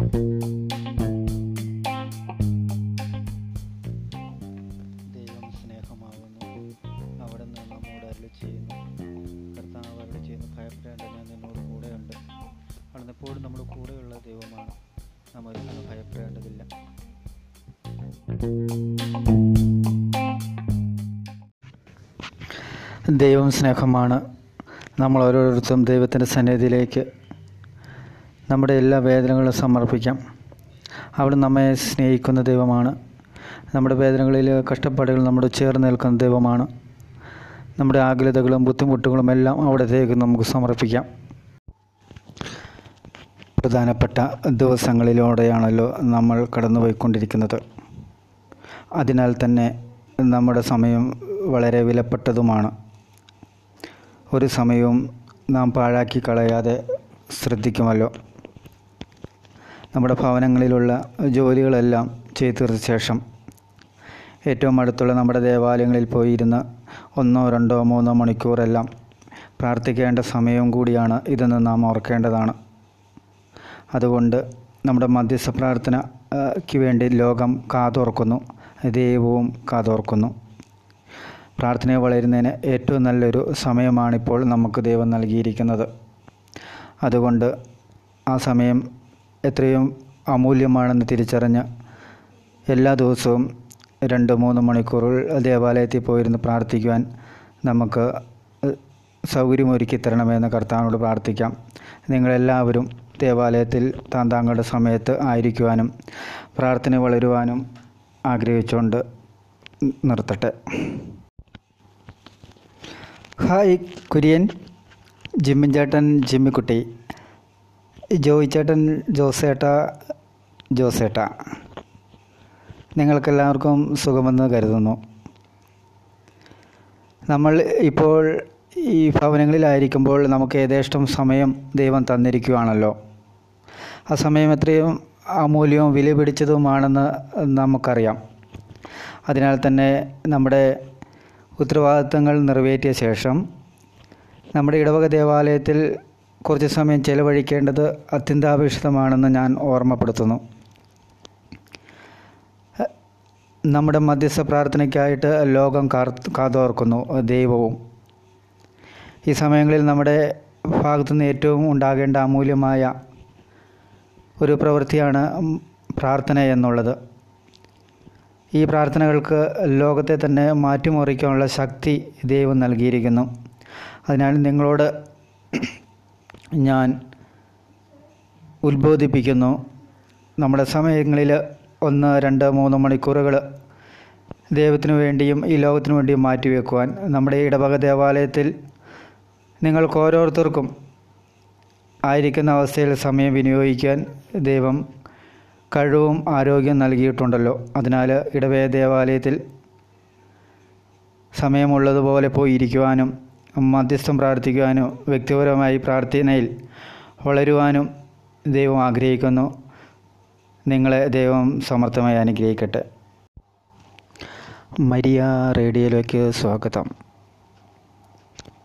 ദൈവം സ്നേഹമാകുന്നു. അവിടെ നിന്ന് നമ്മോട് അരുളി ചെയ്യുന്നു. കർത്താവ് അരുളി ചെയ്യുന്നു. ഭയപ്പെടേണ്ട ഞാൻ നിന്നോട് കൂടെയുണ്ട്. അവിടെ എപ്പോഴും നമ്മുടെ കൂടെയുള്ള ദൈവമാണ്. നാം ഒരിക്കലും ഭയപ്പെടേണ്ടതില്ല. ദൈവം സ്നേഹമാണ്. നമ്മൾ ഓരോരുത്തരും ദൈവത്തിന്റെ സന്നിധിയിലേക്ക് നമ്മുടെ എല്ലാ വേദനകളും സമർപ്പിക്കാം. അവിടെ നമ്മെ സ്നേഹിക്കുന്ന ദൈവമാണ്. നമ്മുടെ വേദനകളിൽ കഷ്ടപ്പാടുകൾ നമ്മുടെ ചേർന്ന് നിൽക്കുന്ന ദൈവമാണ്. നമ്മുടെ ആകുലതകളും ബുദ്ധിമുട്ടുകളും എല്ലാം അവിടത്തേക്ക് നമുക്ക് സമർപ്പിക്കാം. പ്രധാനപ്പെട്ട ദിവസങ്ങളിലൂടെയാണല്ലോ നമ്മൾ കടന്നുപോയിക്കൊണ്ടിരിക്കുന്നത്. അതിനാൽ തന്നെ നമ്മുടെ സമയം വളരെ വിലപ്പെട്ടതുമാണ്. ഒരു സമയവും നാം പാഴാക്കി കളയാതെ ശ്രദ്ധിക്കുമല്ലോ. നമ്മുടെ ഭവനങ്ങളിലുള്ള ജോലികളെല്ലാം ചെയ്തു തീർത്ത ശേഷം ഏറ്റവും അടുത്തുള്ള നമ്മുടെ ദേവാലയങ്ങളിൽ പോയി ഇരുന്ന് ഒന്നോ രണ്ടോ മൂന്നോ മണിക്കൂറെല്ലാം പ്രാർത്ഥിക്കേണ്ട സമയവും കൂടിയാണ് ഇതെന്ന് നാം ഓർക്കേണ്ടതാണ്. അതുകൊണ്ട് നമ്മുടെ മധ്യസ്ഥ പ്രാർത്ഥനയ്ക്ക് വേണ്ടി ലോകം കാതോർക്കുന്നു ദൈവവും കാതോർക്കുന്നു. പ്രാർത്ഥന വളരുന്നതിന് ഏറ്റവും നല്ലൊരു സമയമാണിപ്പോൾ നമുക്ക് ദൈവം നൽകിയിരിക്കുന്നത്. അതുകൊണ്ട് ആ സമയം എത്രയും അമൂല്യമാണെന്ന് തിരിച്ചറിഞ്ഞ് എല്ലാ ദിവസവും രണ്ട് മൂന്ന് മണിക്കൂറുകൾ ദേവാലയത്തിൽ പോയിരുന്ന് പ്രാർത്ഥിക്കുവാൻ നമുക്ക് സൗകര്യമൊരുക്കി തരണമെന്ന് കർത്താവിനോട് പ്രാർത്ഥിക്കാം. നിങ്ങളെല്ലാവരും ദേവാലയത്തിൽ താൻ താങ്കളുടെ സമയത്ത് ആയിരിക്കുവാനും പ്രാർത്ഥന വളരുവാനും ആഗ്രഹിച്ചുകൊണ്ട് നിർത്തട്ടെ. ഹായ് കുര്യൻ ജിമ്മിൻ ചേട്ടൻ ജിമ്മിക്കുട്ടി. ജോയി ചേട്ടൻ ജോസേട്ട ജോസേട്ട. നിങ്ങൾക്കെല്ലാവർക്കും സുഖമെന്ന് കരുതുന്നു. നമ്മൾ ഇപ്പോൾ ഈ ഭവനങ്ങളിലായിരിക്കുമ്പോൾ നമുക്ക് ഏതേഷ്ടം സമയം ദൈവം തന്നിരിക്കുകയാണല്ലോ ആ സമയം എത്രയും അമൂല്യവും വില പിടിച്ചതുമാണെന്ന് നമുക്കറിയാം. അതിനാൽ തന്നെ നമ്മുടെ ഉത്തരവാദിത്തങ്ങൾ നിറവേറ്റിയ ശേഷം നമ്മുടെ ഇടവക ദേവാലയത്തിൽ കുറച്ച് സമയം ചെലവഴിക്കേണ്ടത് അത്യന്താപേക്ഷിതമാണെന്ന് ഞാൻ ഓർമ്മപ്പെടുത്തുന്നു. നമ്മുടെ മധ്യസ്ഥ പ്രാർത്ഥനയ്ക്കായിട്ട് ലോകം കാതോർക്കുന്നു ദൈവവും. ഈ സമയങ്ങളിൽ നമ്മുടെ ഭാഗത്തുനിന്ന് ഏറ്റവും ഉണ്ടാകേണ്ട അമൂല്യമായ ഒരു പ്രവൃത്തിയാണ് പ്രാർത്ഥന എന്നുള്ളത്. ഈ പ്രാർത്ഥനകൾക്ക് ലോകത്തെ തന്നെ മാറ്റിമറിക്കാനുള്ള ശക്തി ദൈവം നൽകിയിരിക്കുന്നു. അതിനാൽ നിങ്ങളോട് ഞാൻ ഉത്ബോധിപ്പിക്കുന്നു നമ്മുടെ സമയങ്ങളിൽ ഒന്ന് രണ്ട് മൂന്ന് മണിക്കൂറുകൾ ദൈവത്തിനു വേണ്ടിയും ഈ ലോകത്തിനു വേണ്ടിയും മാറ്റിവെക്കുവാൻ നമ്മുടെ ഇടവക ദേവാലയത്തിൽ നിങ്ങൾക്ക് ഓരോരുത്തർക്കും ആയിരിക്കുന്ന അവസ്ഥയിൽ സമയം വിനിയോഗിക്കാൻ ദൈവം കഴിവും ആരോഗ്യം നൽകിയിട്ടുണ്ടല്ലോ. അതിനാൽ ഇടവേ ദേവാലയത്തിൽ സമയമുള്ളതുപോലെ പോയി ഇരിക്കുവാനും മധ്യസ്ഥം പ്രാർത്ഥിക്കുവാനും വ്യക്തിപരമായി പ്രാർത്ഥനയിൽ വളരുവാനും ദൈവം ആഗ്രഹിക്കുന്നു. നിങ്ങളെ ദൈവം സമർത്ഥമായി അനുഗ്രഹിക്കട്ടെ. മരിയ റേഡിയോയിലേക്ക് സ്വാഗതം.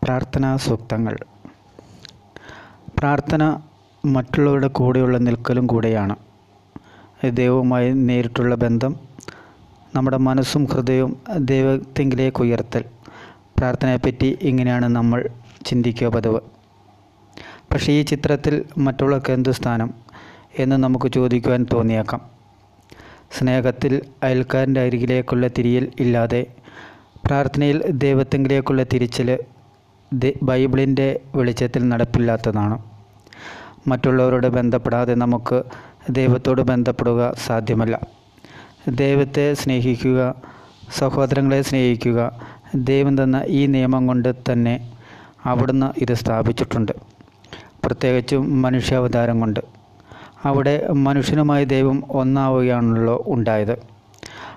പ്രാർത്ഥനാ സൂക്തങ്ങൾ. പ്രാർത്ഥന മറ്റുള്ളവരുടെ കൂടെയുള്ള നിൽക്കലും കൂടെയാണ്. ദൈവവുമായി നേരിട്ടുള്ള ബന്ധം നമ്മുടെ മനസ്സും ഹൃദയവും ദൈവത്തെങ്കിലേക്ക് ഉയർത്തൽ. പ്രാർത്ഥനയെപ്പറ്റി ഇങ്ങനെയാണ് നമ്മൾ ചിന്തിക്കുക പതിവ്. പക്ഷേ ഈ ചിത്രത്തിൽ മറ്റുള്ളവർക്ക് എന്തു സ്ഥാനം എന്ന് നമുക്ക് ചോദിക്കുവാൻ തോന്നിയേക്കാം. സ്നേഹത്തിൽ അയൽക്കാരന്റെ അരികിലേക്കുള്ള തിരിയൽ ഇല്ലാതെ പ്രാർത്ഥനയിൽ ദൈവത്തെങ്കിലേക്കുള്ള തിരിച്ചൽ ബൈബിളിന്റെ വെളിച്ചത്തിൽ നടപ്പില്ലാത്തതാണ്. മറ്റുള്ളവരോട് ബന്ധപ്പെടാതെ നമുക്ക് ദൈവത്തോട് ബന്ധപ്പെടുക സാധ്യമല്ല. ദൈവത്തെ സ്നേഹിക്കുക സഹോദരങ്ങളെ സ്നേഹിക്കുക ദൈവം തന്ന ഈ നിയമം കൊണ്ട് തന്നെ അവിടുന്ന് ഇത് സ്ഥാപിച്ചിട്ടുണ്ട്. പ്രത്യേകിച്ചും മനുഷ്യാവതാരം കൊണ്ട്. അവിടെ മനുഷ്യനുമായി ദൈവം ഒന്നാവുകയാണല്ലോ ഉണ്ടായത്.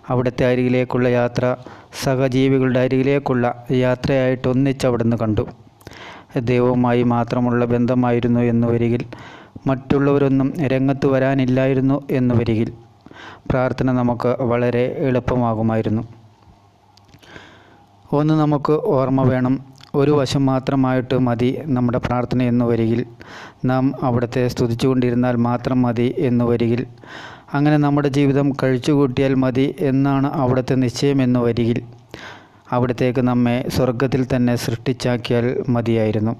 അവിടുത്തെ അരികിലേക്കുള്ള യാത്ര സഹജീവികളുടെ അരികിലേക്കുള്ള യാത്രയായിട്ട് ഒന്നിച്ച് അവിടുന്ന് കണ്ടു. ദൈവവുമായി മാത്രമുള്ള ബന്ധമായിരുന്നു എന്ന് വരികിൽ മറ്റുള്ളവരൊന്നും രംഗത്ത് വരാനില്ലായിരുന്നു എന്ന് വരികിൽ പ്രാർത്ഥന നമുക്ക് വളരെ എളുപ്പമാകുമായിരുന്നു. ഒന്ന് നമുക്ക് ഓർമ്മ വേണം. ഒരു വശം മാത്രമായിട്ട് മതി നമ്മുടെ പ്രാർത്ഥന എന്ന് വരികിൽ. നാം അവിടുത്തെ സ്തുതിച്ചുകൊണ്ടിരുന്നാൽ മാത്രം മതി എന്ന് വരികിൽ. അങ്ങനെ നമ്മുടെ ജീവിതം കഴിച്ചുകൂട്ടിയാൽ മതി എന്നാണ് അവിടുത്തെ നിശ്ചയം എന്ന് വരികിൽ. അവിടത്തേക്ക് നമ്മെ സ്വർഗത്തിൽ തന്നെ സൃഷ്ടിച്ചാക്കിയാൽ മതിയായിരുന്നു.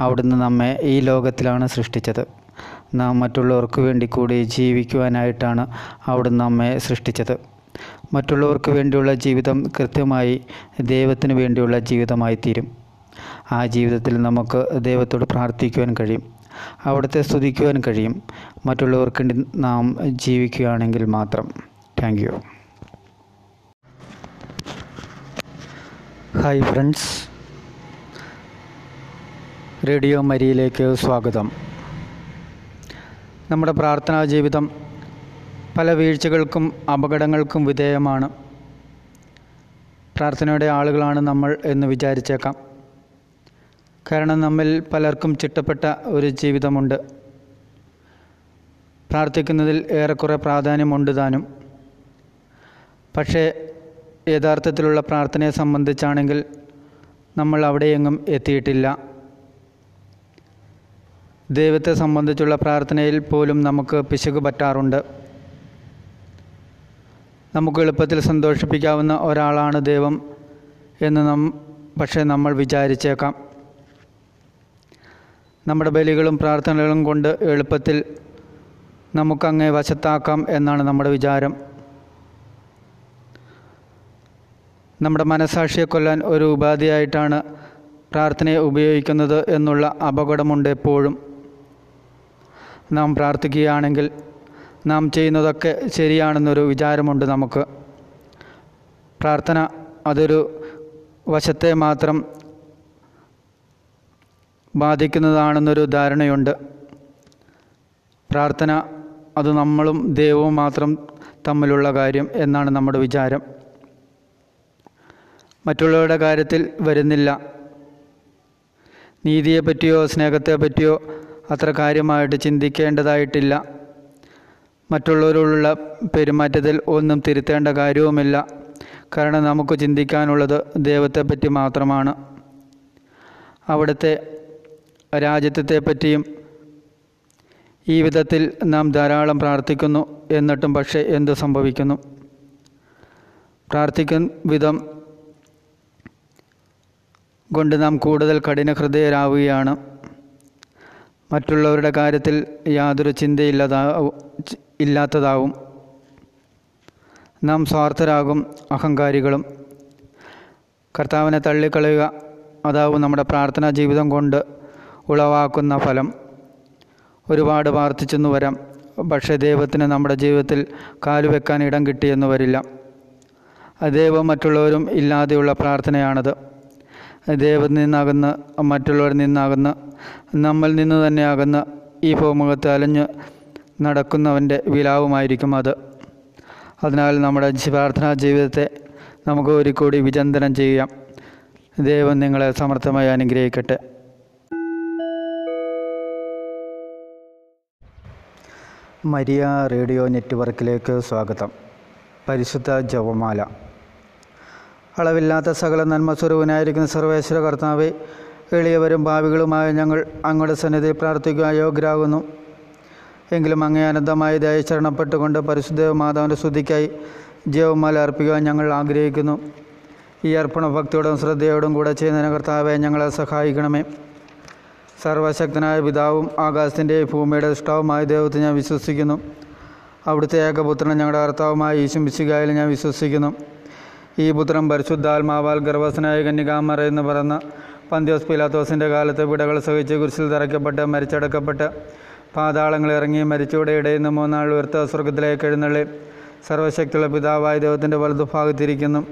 അവിടുന്ന് നമ്മെ ഈ ലോകത്തിലാണ് സൃഷ്ടിച്ചത്. നാം മറ്റുള്ളവർക്ക് വേണ്ടി കൂടി ജീവിക്കുവാനായിട്ടാണ് അവിടുന്ന് നമ്മെ സൃഷ്ടിച്ചത്. മറ്റുള്ളവർക്ക് വേണ്ടിയുള്ള ജീവിതം കൃത്യമായി ദൈവത്തിന് വേണ്ടിയുള്ള ജീവിതമായി തീരും. ആ ജീവിതത്തിൽ നമുക്ക് ദൈവത്തോട് പ്രാർത്ഥിക്കുവാൻ കഴിയും. അവിടുത്തെ സ്തുതിക്കുവാൻ കഴിയും. മറ്റുള്ളവർക്ക് നാം ജീവിക്കുകയാണെങ്കിൽ മാത്രം. Thank you hi friends radio മരിയിലേക്ക് സ്വാഗതം. നമ്മുടെ പ്രാർത്ഥനാ ജീവിതം പല വീഴ്ചകൾക്കും അപകടങ്ങൾക്കും വിധേയമാണ്. പ്രാർത്ഥനയുടെ ആളുകളാണ് നമ്മൾ എന്ന് വിചാരിച്ചേക്കാം. കാരണം നമ്മിൽ പലർക്കും ചിട്ടപ്പെട്ട ഒരു ജീവിതമുണ്ട്. പ്രാർത്ഥിക്കുന്നതിൽ ഏറെക്കുറെ പ്രാധാന്യമുണ്ട് താനും. പക്ഷേ യഥാർത്ഥത്തിലുള്ള പ്രാർത്ഥനയെ സംബന്ധിച്ചാണെങ്കിൽ നമ്മൾ അവിടെയെങ്ങും എത്തിയിട്ടില്ല. ദൈവത്തെ സംബന്ധിച്ചുള്ള പ്രാർത്ഥനയിൽ പോലും നമുക്ക് പിശക് പറ്റാറുണ്ട്. നമുക്ക് എളുപ്പത്തിൽ സന്തോഷിപ്പിക്കാവുന്ന ഒരാളാണ് ദൈവം എന്ന് നാം പക്ഷേ നമ്മൾ വിചാരിച്ചേക്കാം. നമ്മുടെ ബലികളും പ്രാർത്ഥനകളും കൊണ്ട് എളുപ്പത്തിൽ നമുക്കങ്ങേ വശത്താക്കാം എന്നാണ് നമ്മുടെ വിചാരം. നമ്മുടെ മനസാക്ഷിയെ കൊല്ലാൻ ഒരു ഉപാധിയായിട്ടാണ് പ്രാർത്ഥനയെ ഉപയോഗിക്കുന്നത് എന്നുള്ള അപകടമുണ്ട് എപ്പോഴും. നാം പ്രാർത്ഥിക്കുകയാണെങ്കിൽ നാം ചെയ്യുന്നതൊക്കെ ശരിയാണെന്നൊരു വിചാരമുണ്ട് നമുക്ക്. പ്രാർത്ഥന അതൊരു വശത്തെ മാത്രം ബാധിക്കുന്നതാണെന്നൊരു ധാരണയുണ്ട്. പ്രാർത്ഥന അത് നമ്മളും ദൈവവും മാത്രം തമ്മിലുള്ള കാര്യം എന്നാണ് നമ്മുടെ വിചാരം. മറ്റുള്ളവരുടെ കാര്യത്തിൽ വരുന്നില്ല. നീതിയെപ്പറ്റിയോ സ്നേഹത്തെ പറ്റിയോ അത്ര കാര്യമായിട്ട് ചിന്തിക്കേണ്ടതായിട്ടില്ല. മറ്റുള്ളവരോടുള്ള പെരുമാറ്റത്തിൽ ഒന്നും തിരുത്തേണ്ട കാര്യവുമില്ല. കാരണം നമുക്ക് ചിന്തിക്കാനുള്ളത് ദൈവത്തെപ്പറ്റി മാത്രമാണ്. അവിടുത്തെ രാജ്യത്തെപ്പറ്റിയും ഈ വിധത്തിൽ നാം ധാരാളം പ്രാർത്ഥിക്കുന്നു എന്നിട്ടും പക്ഷേ എന്ത് സംഭവിക്കുന്നു? പ്രാർത്ഥിക്കുന്ന വിധം കൊണ്ട് നാം കൂടുതൽ കഠിന ഹൃദയരാവുകയാണ് മറ്റുള്ളവരുടെ കാര്യത്തിൽ യാതൊരു ചിന്തയില്ലാതാവും ഇല്ലാത്തതാവും. നാം സ്വാർത്ഥരാകും അഹങ്കാരികളും. കർത്താവിനെ തള്ളിക്കളയുക അതാവും നമ്മുടെ പ്രാർത്ഥനാ ജീവിതം കൊണ്ട് ഉളവാക്കുന്ന ഫലം. ഒരുപാട് പ്രാർത്ഥിച്ചെന്ന് വരാം പക്ഷേ ദൈവത്തിന് നമ്മുടെ ജീവിതത്തിൽ കാലുവെക്കാൻ ഇടം കിട്ടിയെന്ന് വരില്ല. ദൈവം മറ്റുള്ളവരും ഇല്ലാതെയുള്ള പ്രാർത്ഥനയാണത്. ദൈവത്തിൽ നിന്നാകുന്ന മറ്റുള്ളവരിൽ നിന്നാകുന്ന നമ്മൾ നിന്ന് തന്നെ അകന്ന് ഈ ഭൂമുഖത്ത് അലഞ്ഞ് നടക്കുന്നവന്റെ വിലാവുമായിരിക്കും അത്. അതിനാൽ നമ്മുടെ പ്രാർത്ഥനാ ജീവിതത്തെ നമുക്ക് ഒരു കൂടി വിചിന്തനം ചെയ്യാം. ദൈവം നിങ്ങളെ സമർത്ഥമായി അനുഗ്രഹിക്കട്ടെ. മരിയ റേഡിയോ നെറ്റ്വർക്കിലേക്ക് സ്വാഗതം. പരിശുദ്ധ ജപമാല. അളവില്ലാത്ത സകല നന്മ സ്വരൂപനായിരിക്കുന്ന സർവേശ്വര കർത്താവെ എളിയവരും ഭാവികളുമായ ഞങ്ങൾ അങ്ങയുടെ സന്നിധിയിൽ പ്രാർത്ഥിക്കുവാൻ യോഗ്യരാകുന്നു എങ്കിലും അങ്ങേ അനന്തമായി ദയശരണപ്പെട്ടുകൊണ്ട് പരിശുദ്ധ മാതാവിന്റെ സ്തുതിക്കായി ജീവമാല അർപ്പിക്കുവാൻ ഞങ്ങൾ ആഗ്രഹിക്കുന്നു. ഈ അർപ്പണ ഭക്തിയോടും ശ്രദ്ധയോടും കൂടെ ചെയ്യുന്നതിന് കർത്താവെ ഞങ്ങളെ സഹായിക്കണമേ. സർവശക്തനായ പിതാവും ആകാശത്തിന്റെ ഭൂമിയുടെ ഇഷ്ടാവുമായ ദൈവത്തെ ഞാൻ വിശ്വസിക്കുന്നു. അവിടുത്തെ ഏകപുത്രൻ ഞങ്ങളുടെ കർത്താവുമായ ഈശും വിശികായിൽ ഞാൻ വിശ്വസിക്കുന്നു. ഈ പുത്രൻ പരിശുദ്ധാത്മാവാൽ ഗർഭസ്ഥനായ കന്യകാമറ എന്ന് പറഞ്ഞ പന്ത്യോസ് പിലാത്തോസിന്റെ കാലത്ത് വിടകൾ സഹിച്ച് കുരിശിൽ തറയ്ക്കപ്പെട്ട് മരിച്ചടക്കപ്പെട്ട് പാതാളങ്ങൾ ഇറങ്ങി മരിച്ചൂടെ ഇടയുന്ന മൂന്നാൾ ഉയർത്ത സ്വർഗത്തിലേക്ക് എഴുന്നള്ളി. സർവശക്തിയുള്ള പിതാവായ ദൈവത്തിന്റെ വലതുഭാഗത്തിരിക്കുന്നു.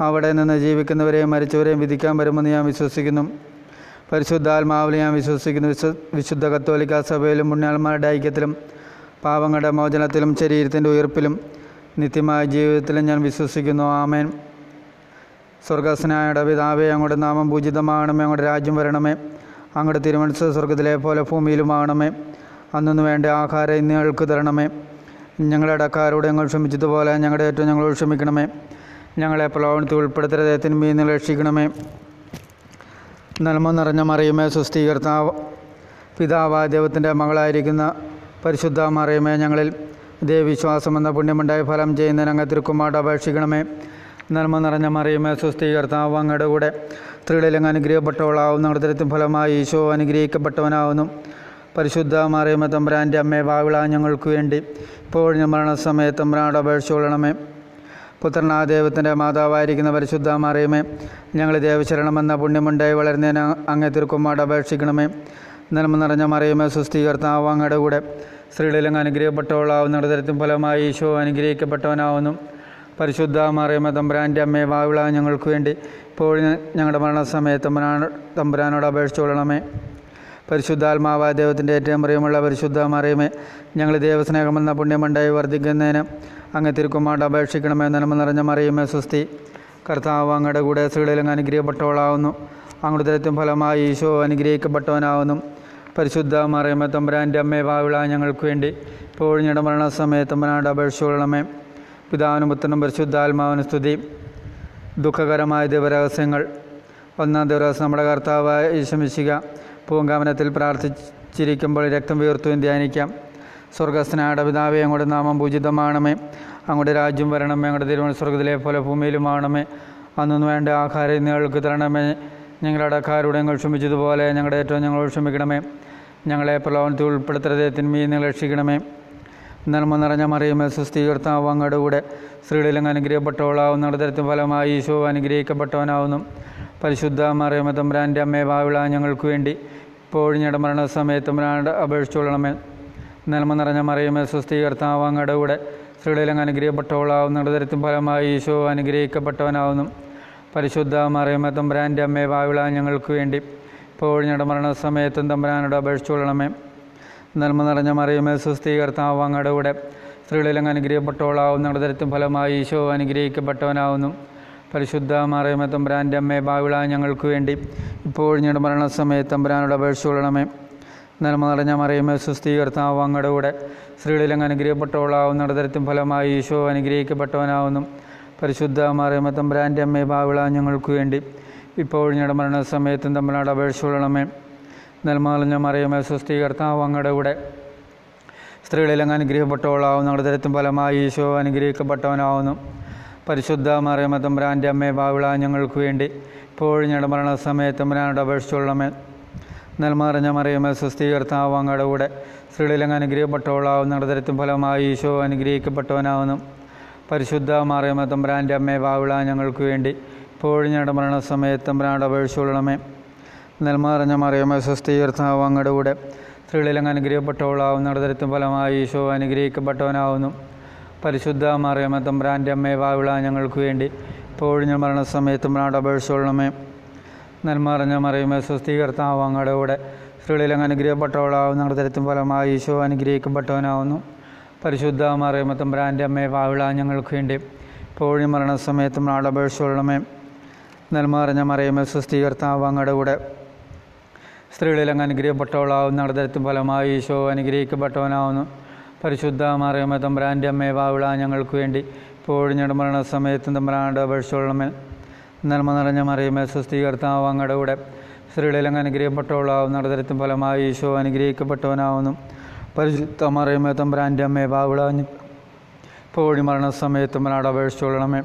അവിടെ നിന്ന് ജീവിക്കുന്നവരെയും മരിച്ചവരെയും വിധിക്കാൻ വരുമെന്ന് ഞാൻ വിശ്വസിക്കുന്നു. പരിശുദ്ധാത്മാവിൽ ഞാൻ വിശ്വസിക്കുന്നു. വിശ്വ വിശുദ്ധ കത്തോലിക്ക സഭയിലും പുണ്യാത്മാരുടെ ഐക്യത്തിലും പാവങ്ങളുടെ മോചനത്തിലും ശരീരത്തിന്റെ ഉയർപ്പിലും നിത്യമായ ജീവിതത്തിലും ഞാൻ വിശ്വസിക്കുന്നു. ആമേൻ. സ്വർഗസ്നായുടെ പിതാവേ അങ്ങോട്ട് നാമം പൂജിതമാകണമേ അങ്ങോട്ട് രാജ്യം വരണമേ അങ്ങോട്ട് തിരുമനസ് സ്വർഗത്തിലെ പോലെ ഭൂമിയിലുമാകണമേ. അന്നു വേണ്ട ആഹാരം ഇന്ന് ഞങ്ങൾക്ക് തരണമേ. ഞങ്ങളുടെ ഇടക്കാരോട് ഞങ്ങൾ ക്ഷമിച്ചതുപോലെ ഞങ്ങളുടെ ഏറ്റവും ഞങ്ങളോട് ക്ഷമിക്കണമേ. ഞങ്ങളെ പ്രലോഭനത്തിൽ ഉൾപ്പെടുത്തരുത് തിന്മയിൽ മീന്ന് രക്ഷിക്കണമേ. നന്മ നിറഞ്ഞ മറിയുമേ സ്വസ്ഥീകർത്താവ് പിതാവായ ദൈവത്തിന്റെ മകളായിരിക്കുന്ന പരിശുദ്ധ മറിയുമേ ഞങ്ങളിൽ ദൈവവിശ്വാസം എന്ന പുണ്യമുണ്ടായി ഫലം ചെയ്യുന്ന ഞങ്ങൾ തിരുക്കുമാട്ട് അപേക്ഷിക്കണമേ. നന്മ നിറഞ്ഞ മറിയുമേ സ്വസ്ഥീകർത്താവ് അങ്ങയുടെ കൂടെ സ്ത്രീകളിലും അനുഗ്രഹിക്കപ്പെട്ടവളാവുന്നു നടത്തരത്തിൻ ഫലമായി ഈശോ അനുഗ്രഹിക്കപ്പെട്ടവനാവുന്നു. പരിശുദ്ധ മറിയമ്മ തമ്പ്രാന്റെ അമ്മേ വാവിള ഞങ്ങൾക്ക് വേണ്ടി ഇപ്പോൾ മരണസമയത്ത് തമ്പ്രാനോട് അപേക്ഷിച്ചുകൊള്ളണമേ പുത്രനാ ദൈവത്തിന്റെ മാതാവായിരിക്കുന്ന പരിശുദ്ധ മറിയമേ ഞങ്ങൾ ദേവശരണമെന്ന പുണ്യമുണ്ടായി വളരുന്നതിന് അങ്ങേ തിരുക്കുമാട് അപേക്ഷിക്കണമേ. നന്മ നിറഞ്ഞ മറിയമേ സുസ്ഥീകർത്താവ് അങ്ങയുടെ കൂടെ സ്ത്രീകളിലും അനുഗ്രഹിക്കപ്പെട്ടവളാവുന്ന. തരത്തിൻ ഫലമായി ഈശോ അനുഗ്രഹിക്കപ്പെട്ടവനാവുന്നു. പരിശുദ്ധ മറിയമ്മ തമ്പുരാന്റെ അമ്മയെ വാവിള ഞങ്ങൾക്ക് വേണ്ടി ഇപ്പോൾ ഞങ്ങളുടെ മരണസമയത്ത് തമ്പുരാനോട് അപേക്ഷിച്ചു കൊള്ളണമേ പരിശുദ്ധാത്മാവായ ദൈവത്തിന്റെ ഏറ്റവും പ്രിയമുള്ള പരിശുദ്ധ മറിയമേ ഞങ്ങൾ ദൈവസ്നേഹമെന്ന പുണ്യമുണ്ടായി വർദ്ധിക്കുന്നതിന് അങ്ങ് തിരുക്കുമാട്ട് അപേക്ഷിക്കണമേ നന്മ നിറഞ്ഞ മറിയമേ സുസ്തി കർത്താവ് അങ്ങയുടെ കൂടെ സ്ത്രീകളിലും അനുഗ്രഹിക്കപ്പെട്ടവളാവുന്നു അങ്ങോട്ട് തരത്തും ഫലമായി ഈശോ അനുഗ്രഹിക്കപ്പെട്ടവനാവുന്നു. പരിശുദ്ധ മറിയമേ തമ്പുരാന്റെ അമ്മേ ഭാവിള ഞങ്ങൾക്ക് വേണ്ടി പോഴിഞ്ഞിട ഞങ്ങളുടെ മരണസമയത്ത് തമ്പുരാനോട് അപേക്ഷിച്ചുകൊള്ളണമേ പിതാവിനും പുത്രനും പരിശുദ്ധാത്മാവിനും സ്തുതി. ദുഃഖകരമായ ദൈവരഹസ്യങ്ങൾ ഒന്നാം ദിവസം നമ്മുടെ കർത്താവായ ഈശമിശിക പൂങ്കാവനത്തിൽ പ്രാർത്ഥിച്ചിരിക്കുമ്പോൾ രക്തം വീർത്തു ധ്യാനിക്കാം? സ്വർഗസ്നാട പിതാവേ അങ്ങോട്ട് നാമം പൂജിതമാണമേ. അങ്ങോട്ട് രാജ്യം വരണമേ. അങ്ങോട്ട് തിരുവനന്തപുരം സ്വർഗത്തിലെ പോലെ ഭൂമിയിലുമാണമേ. അന്നു വേണ്ട ആഹാരം നിങ്ങൾക്ക് തരണമേ. ഞങ്ങളുടെ അടക്കാരുടെ ഞങ്ങൾ ക്ഷമിച്ചതുപോലെ ഞങ്ങളുടെ ഏറ്റവും ഞങ്ങൾ ക്ഷമിക്കണമേ. ഞങ്ങളെ പ്രലോഭനത്തിൽ ഉൾപ്പെടുത്തരുതേ. തിന്മയിൽ നിങ്ങൾ രക്ഷിക്കണമേ. നന്മ നിറഞ്ഞ മറിയുമേ സുസ്ഥീകർത്താവ് അങ്ങയുടെ കൂടെ സ്ത്രീകളിലും അനുഗ്രഹിക്കപ്പെട്ടവളാവുന്ന ഫലമായി ഈശോ അനുഗ്രഹിക്കപ്പെട്ടവനാവുന്നു. പരിശുദ്ധ മറിയമ്മ തമ്പുരാന്റെ അമ്മേ ഭാവിള ഞങ്ങൾക്ക് വേണ്ടി ഇപ്പോഴും ഞങ്ങളുടെ മരണസമയത്ത് അപേക്ഷിച്ചുകൊള്ളണമേ നന്മ നിറഞ്ഞ മറിയമേ സ്വസ്ഥീകർത്താവാങ്ങടെ കൂടെ സ്ത്രീകളിലും അനുഗ്രഹപ്പെട്ടവളാവും നടത്തരത്തിന് ഫലമായി ഈശോ അനുഗ്രഹിക്കപ്പെട്ടവനാവുന്നു. പരിശുദ്ധ മറിയമ്മ തമ്പുരാന്റെ അമ്മേ ഭാവിള ഞങ്ങൾക്ക് വേണ്ടി ഇപ്പോഴും ഞങ്ങളുടെ മരണസമയത്തും തമ്പുരാനോട് അപേക്ഷിച്ചുകൊള്ളണമേ നന്മ നിറഞ്ഞ മറിയമേ സ്വസ്ഥീകർത്താവാങ്ങടെ കൂടെ സ്ത്രീകളിലും അനുഗ്രഹപ്പെട്ടവളാവും നടത്തരത്തും ഫലമായി ഈശോ അനുഗ്രഹിക്കപ്പെട്ടവനാവുന്നു. പരിശുദ്ധ മറിയമ തമ്പുരാന്റെ അമ്മേ ബാവിള ഞങ്ങൾക്ക് വേണ്ടി ഇപ്പോൾ ഞങ്ങളുടെ മരണസമയത്ത് തമ്പുരാനോട് അപേക്ഷിച്ചുകൊള്ളണമേ നന്മ നിറഞ്ഞ മറിയമേ സുസ്ഥീകർത്താവ് അങ്ങയുടെ കൂടെ സ്ത്രീകളിലങ്ങ് അനുഗ്രഹപ്പെട്ടവളാവും നടതരത്തും ഫലമായി ഈശോ അനുഗ്രഹിക്കപ്പെട്ടവനാവുന്നു. പരിശുദ്ധ മറിയമ തമ്പുരാന്റെ അമ്മേ ബാവിള ഞങ്ങൾക്ക് വേണ്ടി ഇപ്പോൾ ഞങ്ങളുടെ മരണസമയത്തും തമ്പുരാനോട് അപേക്ഷിച്ചുകൊള്ളണമേ നിറഞ്ഞ മറിയമേ സുസ്ഥീകർത്താവ് അങ്ങയുടെ കൂടെ സ്ത്രീകളിലങ്ങ് അനുഗ്രഹപ്പെട്ടവളാവും നടതരത്തും തരത്തും ഫലമായി ഈശോ അനുഗ്രഹിക്കപ്പെട്ടവനാവുന്നു. പരിശുദ്ധ മറിയമ തമ്പുരാന്റെ അമ്മേ ബാവിള ഞങ്ങൾക്ക് വേണ്ടി. ഇപ്പോഴും ഞങ്ങളുടെ മരണസമയത്ത് തമ്പുരാനോട് അപേക്ഷിച്ചുള്ളമേ നെൽമറിഞ്ഞ മറിയമ്മ സ്വസ്ഥീകർത്താവങ്ങളുടെ കൂടെ. സ്ത്രീകളിലും അനുഗ്രഹപ്പെട്ടവളാവും ഞങ്ങളുടെ തരത്തും ഫലമായി ഈശോ അനുഗ്രഹിക്കപ്പെട്ടവനാവുന്നു. പരിശുദ്ധ മറിയമ തമ്പുരാന്റെ അമ്മേ ബാവിള ഞങ്ങൾക്ക് വേണ്ടി. ഇപ്പോഴും ഞങ്ങളുടെ മരണസമയത്ത് തമ്പുരാനോട് അപേക്ഷിച്ചുള്ളമേ നെൽമറിഞ്ഞ മറിയമ്മ സ്വസ്ഥീകർത്താവങ്ങളുടെ കൂടെ. സ്ത്രീകളിലും അനുഗ്രഹപ്പെട്ടവളാവും നടത്തരത്തും ഫലമായി ഈശോ അനുഗ്രഹിക്കപ്പെട്ടവനാവുന്നു. പരിശുദ്ധ മറിയമ്മ തമ്പ്രാന്റെ അമ്മയെ വാവിള ഞങ്ങൾക്ക് വേണ്ടി. ഇപ്പോഴും ഞാൻ മരണസമയത്തും നാട് അപേക്ഷിച്ചോളണമേ. നെൽമറിഞ്ഞ മറിയമേ സുസ്ഥീകർത്താവ് അങ്ങയുടെ കൂടെ. സ്ത്രീകളിലങ്ങ് അനുഗ്രഹപ്പെട്ടവളാവും ഞങ്ങളുടെ തരത്തും ഫലമായി ഈശോ അനുഗ്രഹിക്കപ്പെട്ടവനാവുന്നു. പരിശുദ്ധ മറിയമ്മ തമ്പ്രാന്റെ അമ്മയെ വാവിള ഞങ്ങൾക്ക് വേണ്ടി. ഇപ്പോഴും മരണസമയത്തും നാട് അപേക്ഷിച്ചോളണമേ. നെൽമറിഞ്ഞ മറിയമേ സുസ്ഥീകർത്താവ് അങ്ങയുടെ കൂടെ. സ്ത്രീകളിലങ്ങ് അനുഗ്രഹപ്പെട്ടവളാവും ഞങ്ങളുടെ നടത്തരത്തും ഫലമായി ഈശോ അനുഗ്രഹിക്കപ്പെട്ടവനാവുന്നു. പരിശുദ്ധ മറിയമ്മ തമ്പ്രാന്റെ അമ്മേ വാവിള ഞങ്ങൾക്ക് വേണ്ടി ഞങ്ങളുടെ മരണസമയത്തും തമ്പുരാനുടെ അപേക്ഷിച്ചോളമേ നന്മ നിറഞ്ഞ മറിയമ്മ സ്വസ്ഥീകർത്താവ് അങ്ങയുടെ കൂടെ സ്ത്രീകളിലും അനുഗ്രഹിക്കപ്പെട്ടവളാവും നടതരത്തും ഫലമായി ഈശോ അനുഗ്രഹിക്കപ്പെട്ടവനാവുന്നു. പരിശുദ്ധ മറിയമ്മ തമ്പ്രാന്റെ അമ്മേ വാവിള പോഴി മരണസമയത്തും തമ്പ്രാണ്ട് അപേക്ഷിച്ചോളമേ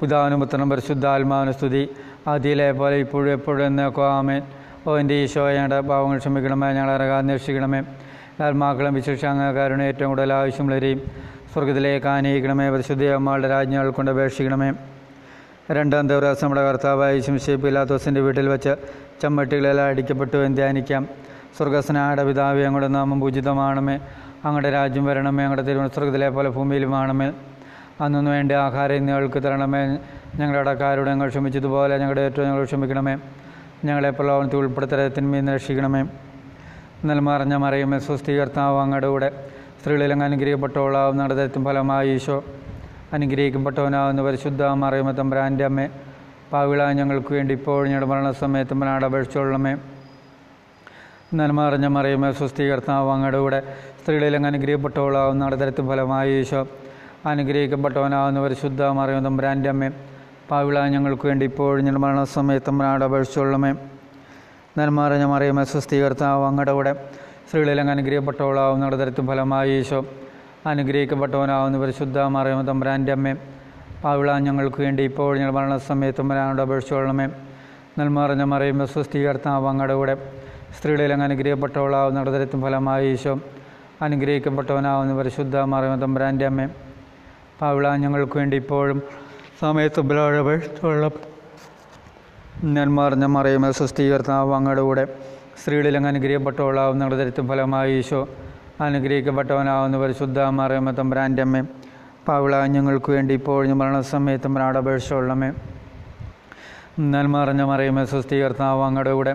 പിതാവിനും പുത്രനും പരിശുദ്ധാത്മാവിന് സ്തുതി. ആദ്യയിലെ പോലെ ഇപ്പോഴും എപ്പോഴും എന്നൊക്കെ ആമേൻ. ഓ എന്റെ ഈശോ ഞങ്ങളുടെ പാവങ്ങൾ ക്ഷമിക്കണമേ ഞങ്ങളെ അന്വേഷിക്കണമേ. ആത്മാക്കളും വിശേഷ അംഗക്കാരുടെ ഏറ്റവും കൂടുതൽ ആവശ്യമുള്ളവരെയും സ്വർഗത്തിലേക്ക് ആനയിക്കണമേ. പരിശുദ്ധ അമ്മകളുടെ രാജ്ഞകൾ കൊണ്ട് അപേക്ഷിക്കണമേ. രണ്ടാം ദിവസം നമ്മുടെ കർത്താവായ ശംശേപ്പ് ഇല്ലാത്തോസിന്റെ വീട്ടിൽ വെച്ച് ചമ്മട്ടികളെല്ലാം അടിക്കപ്പെട്ടു എന്ന് ധ്യാനിക്കാം. സ്വർഗസ്നാട പിതാവ് അങ്ങയുടെ നാമം പൂജിതമാണമേ. അങ്ങയുടെ രാജ്യം വരണമേ അങ്ങയുടെ തിരുവനന്തപുരത്തിലെ പോലെ ഭൂമിയിലുമാണമേ. അന്നു വേണ്ടി ആഹാരം നിങ്ങൾക്ക് തരണമേ. ഞങ്ങളുടെ അടക്കാരോട് ഞങ്ങൾ ക്ഷമിച്ചതുപോലെ ഞങ്ങളുടെ ഏറ്റവും ഞങ്ങൾ ക്ഷമിക്കണമേ. ഞങ്ങളെ പ്രലോഭനത്തിൽ ഉൾപ്പെടുത്തരത്തിന്മീന്ന് രക്ഷിക്കണമേ നെൽമറിഞ്ഞ മറിയമേ സ്വസ്ഥീകർത്താവ് അങ്ങയുടെ കൂടെ സ്ത്രീകളിലും അനുഗ്രഹിക്കപ്പെട്ടവളാവും നടത്തും ഫലമായി ഈശോ അനുഗ്രഹിക്കപ്പെട്ടവനാവുന്ന പരിശുദ്ധ മറിയമ്മ തമ്പുരാന്റെ അമ്മേ പാവിള ഞങ്ങൾക്ക് വേണ്ടി ഇപ്പോൾ ഞങ്ങളുടെ മരണസമയത്തും നാട് അപേക്ഷിച്ചോളമേ നന്മറിഞ്ഞ മറിയമേ സ്വസ്ഥീകർത്താവ് അങ്ങയുടെ കൂടെ സ്ത്രീകളിലും അനുഗ്രഹിക്കപ്പെട്ടവളാവും നടത്തും ഫലമായി ഈശോ അനുഗ്രഹിക്കപ്പെട്ടവനാവുന്ന പരിശുദ്ധ മറിയമ തമ്പുരാന്റെ അമ്മേ പാവിള ഞങ്ങൾക്ക് വേണ്ടി ഇപ്പോൾ ഞങ്ങളുടെ മരണസമയത്തും അപേക്ഷിച്ചുള്ളമേ നന്മാറഞ്ഞ മറിയമേ സ്വസ്ഥീകർത്താവ് അങ്ങയുടെ കൂടെ സ്ത്രീകളിലങ്ങ് അനുഗ്രഹിക്കപ്പെട്ടവളാവും നടതരത്തും ഫലമായി ഈശോ അനുഗ്രഹിക്കപ്പെട്ടവനാവുന്ന. പരിശുദ്ധ മറിയമ തമ്പുരാന്റെ അമ്മേ പാവിള ഞങ്ങൾക്ക് വേണ്ടി ഇപ്പോൾ ഞങ്ങൾ മരണസമയത്തും വരാനോട് അപേക്ഷിച്ചോളണമേ നൽമറിഞ്ഞ മറിയുമ്പോൾ സ്വസ്ഥീകർത്താവ് അങ്ങയുടെ കൂടെ സ്ത്രീകളിലങ്ങ് അനുഗ്രഹിക്കപ്പെട്ടവളാവും നടതരത്തും ഫലമായി ഈശോ അനുഗ്രഹിക്കപ്പെട്ടവനാവുന്ന. പരിശുദ്ധ മറിയമ തമ്പുരാന്റെ അമ്മേ പാവിള ഞങ്ങൾക്ക് വേണ്ടി ഇപ്പോഴും സമയത്തും അപേക്ഷിച്ചോളം മറിഞ്ഞ മറിയുമ സ്വസ്ഥീകർത്താവ് അങ്ങയുടെ കൂടെ. സ്ത്രീകളിലങ്ങ് അനുഗ്രഹിക്കപ്പെട്ടവളാവും നടതരത്തും ഫലമായി ഈശോ അനുഗ്രഹിക്കപ്പെട്ടവനാവുന്ന പരിശുദ്ധ മറിയുമ തമ്പുരാന്റെ അമ്മേ. പാവിള ഞങ്ങൾക്ക് വേണ്ടി ഇപ്പോഴും മരണസമയത്തും ഞാൻ മറിഞ്ഞ മറിയുമ സ്വസ്ഥീകർത്താവ് അങ്ങയുടെ കൂടെ.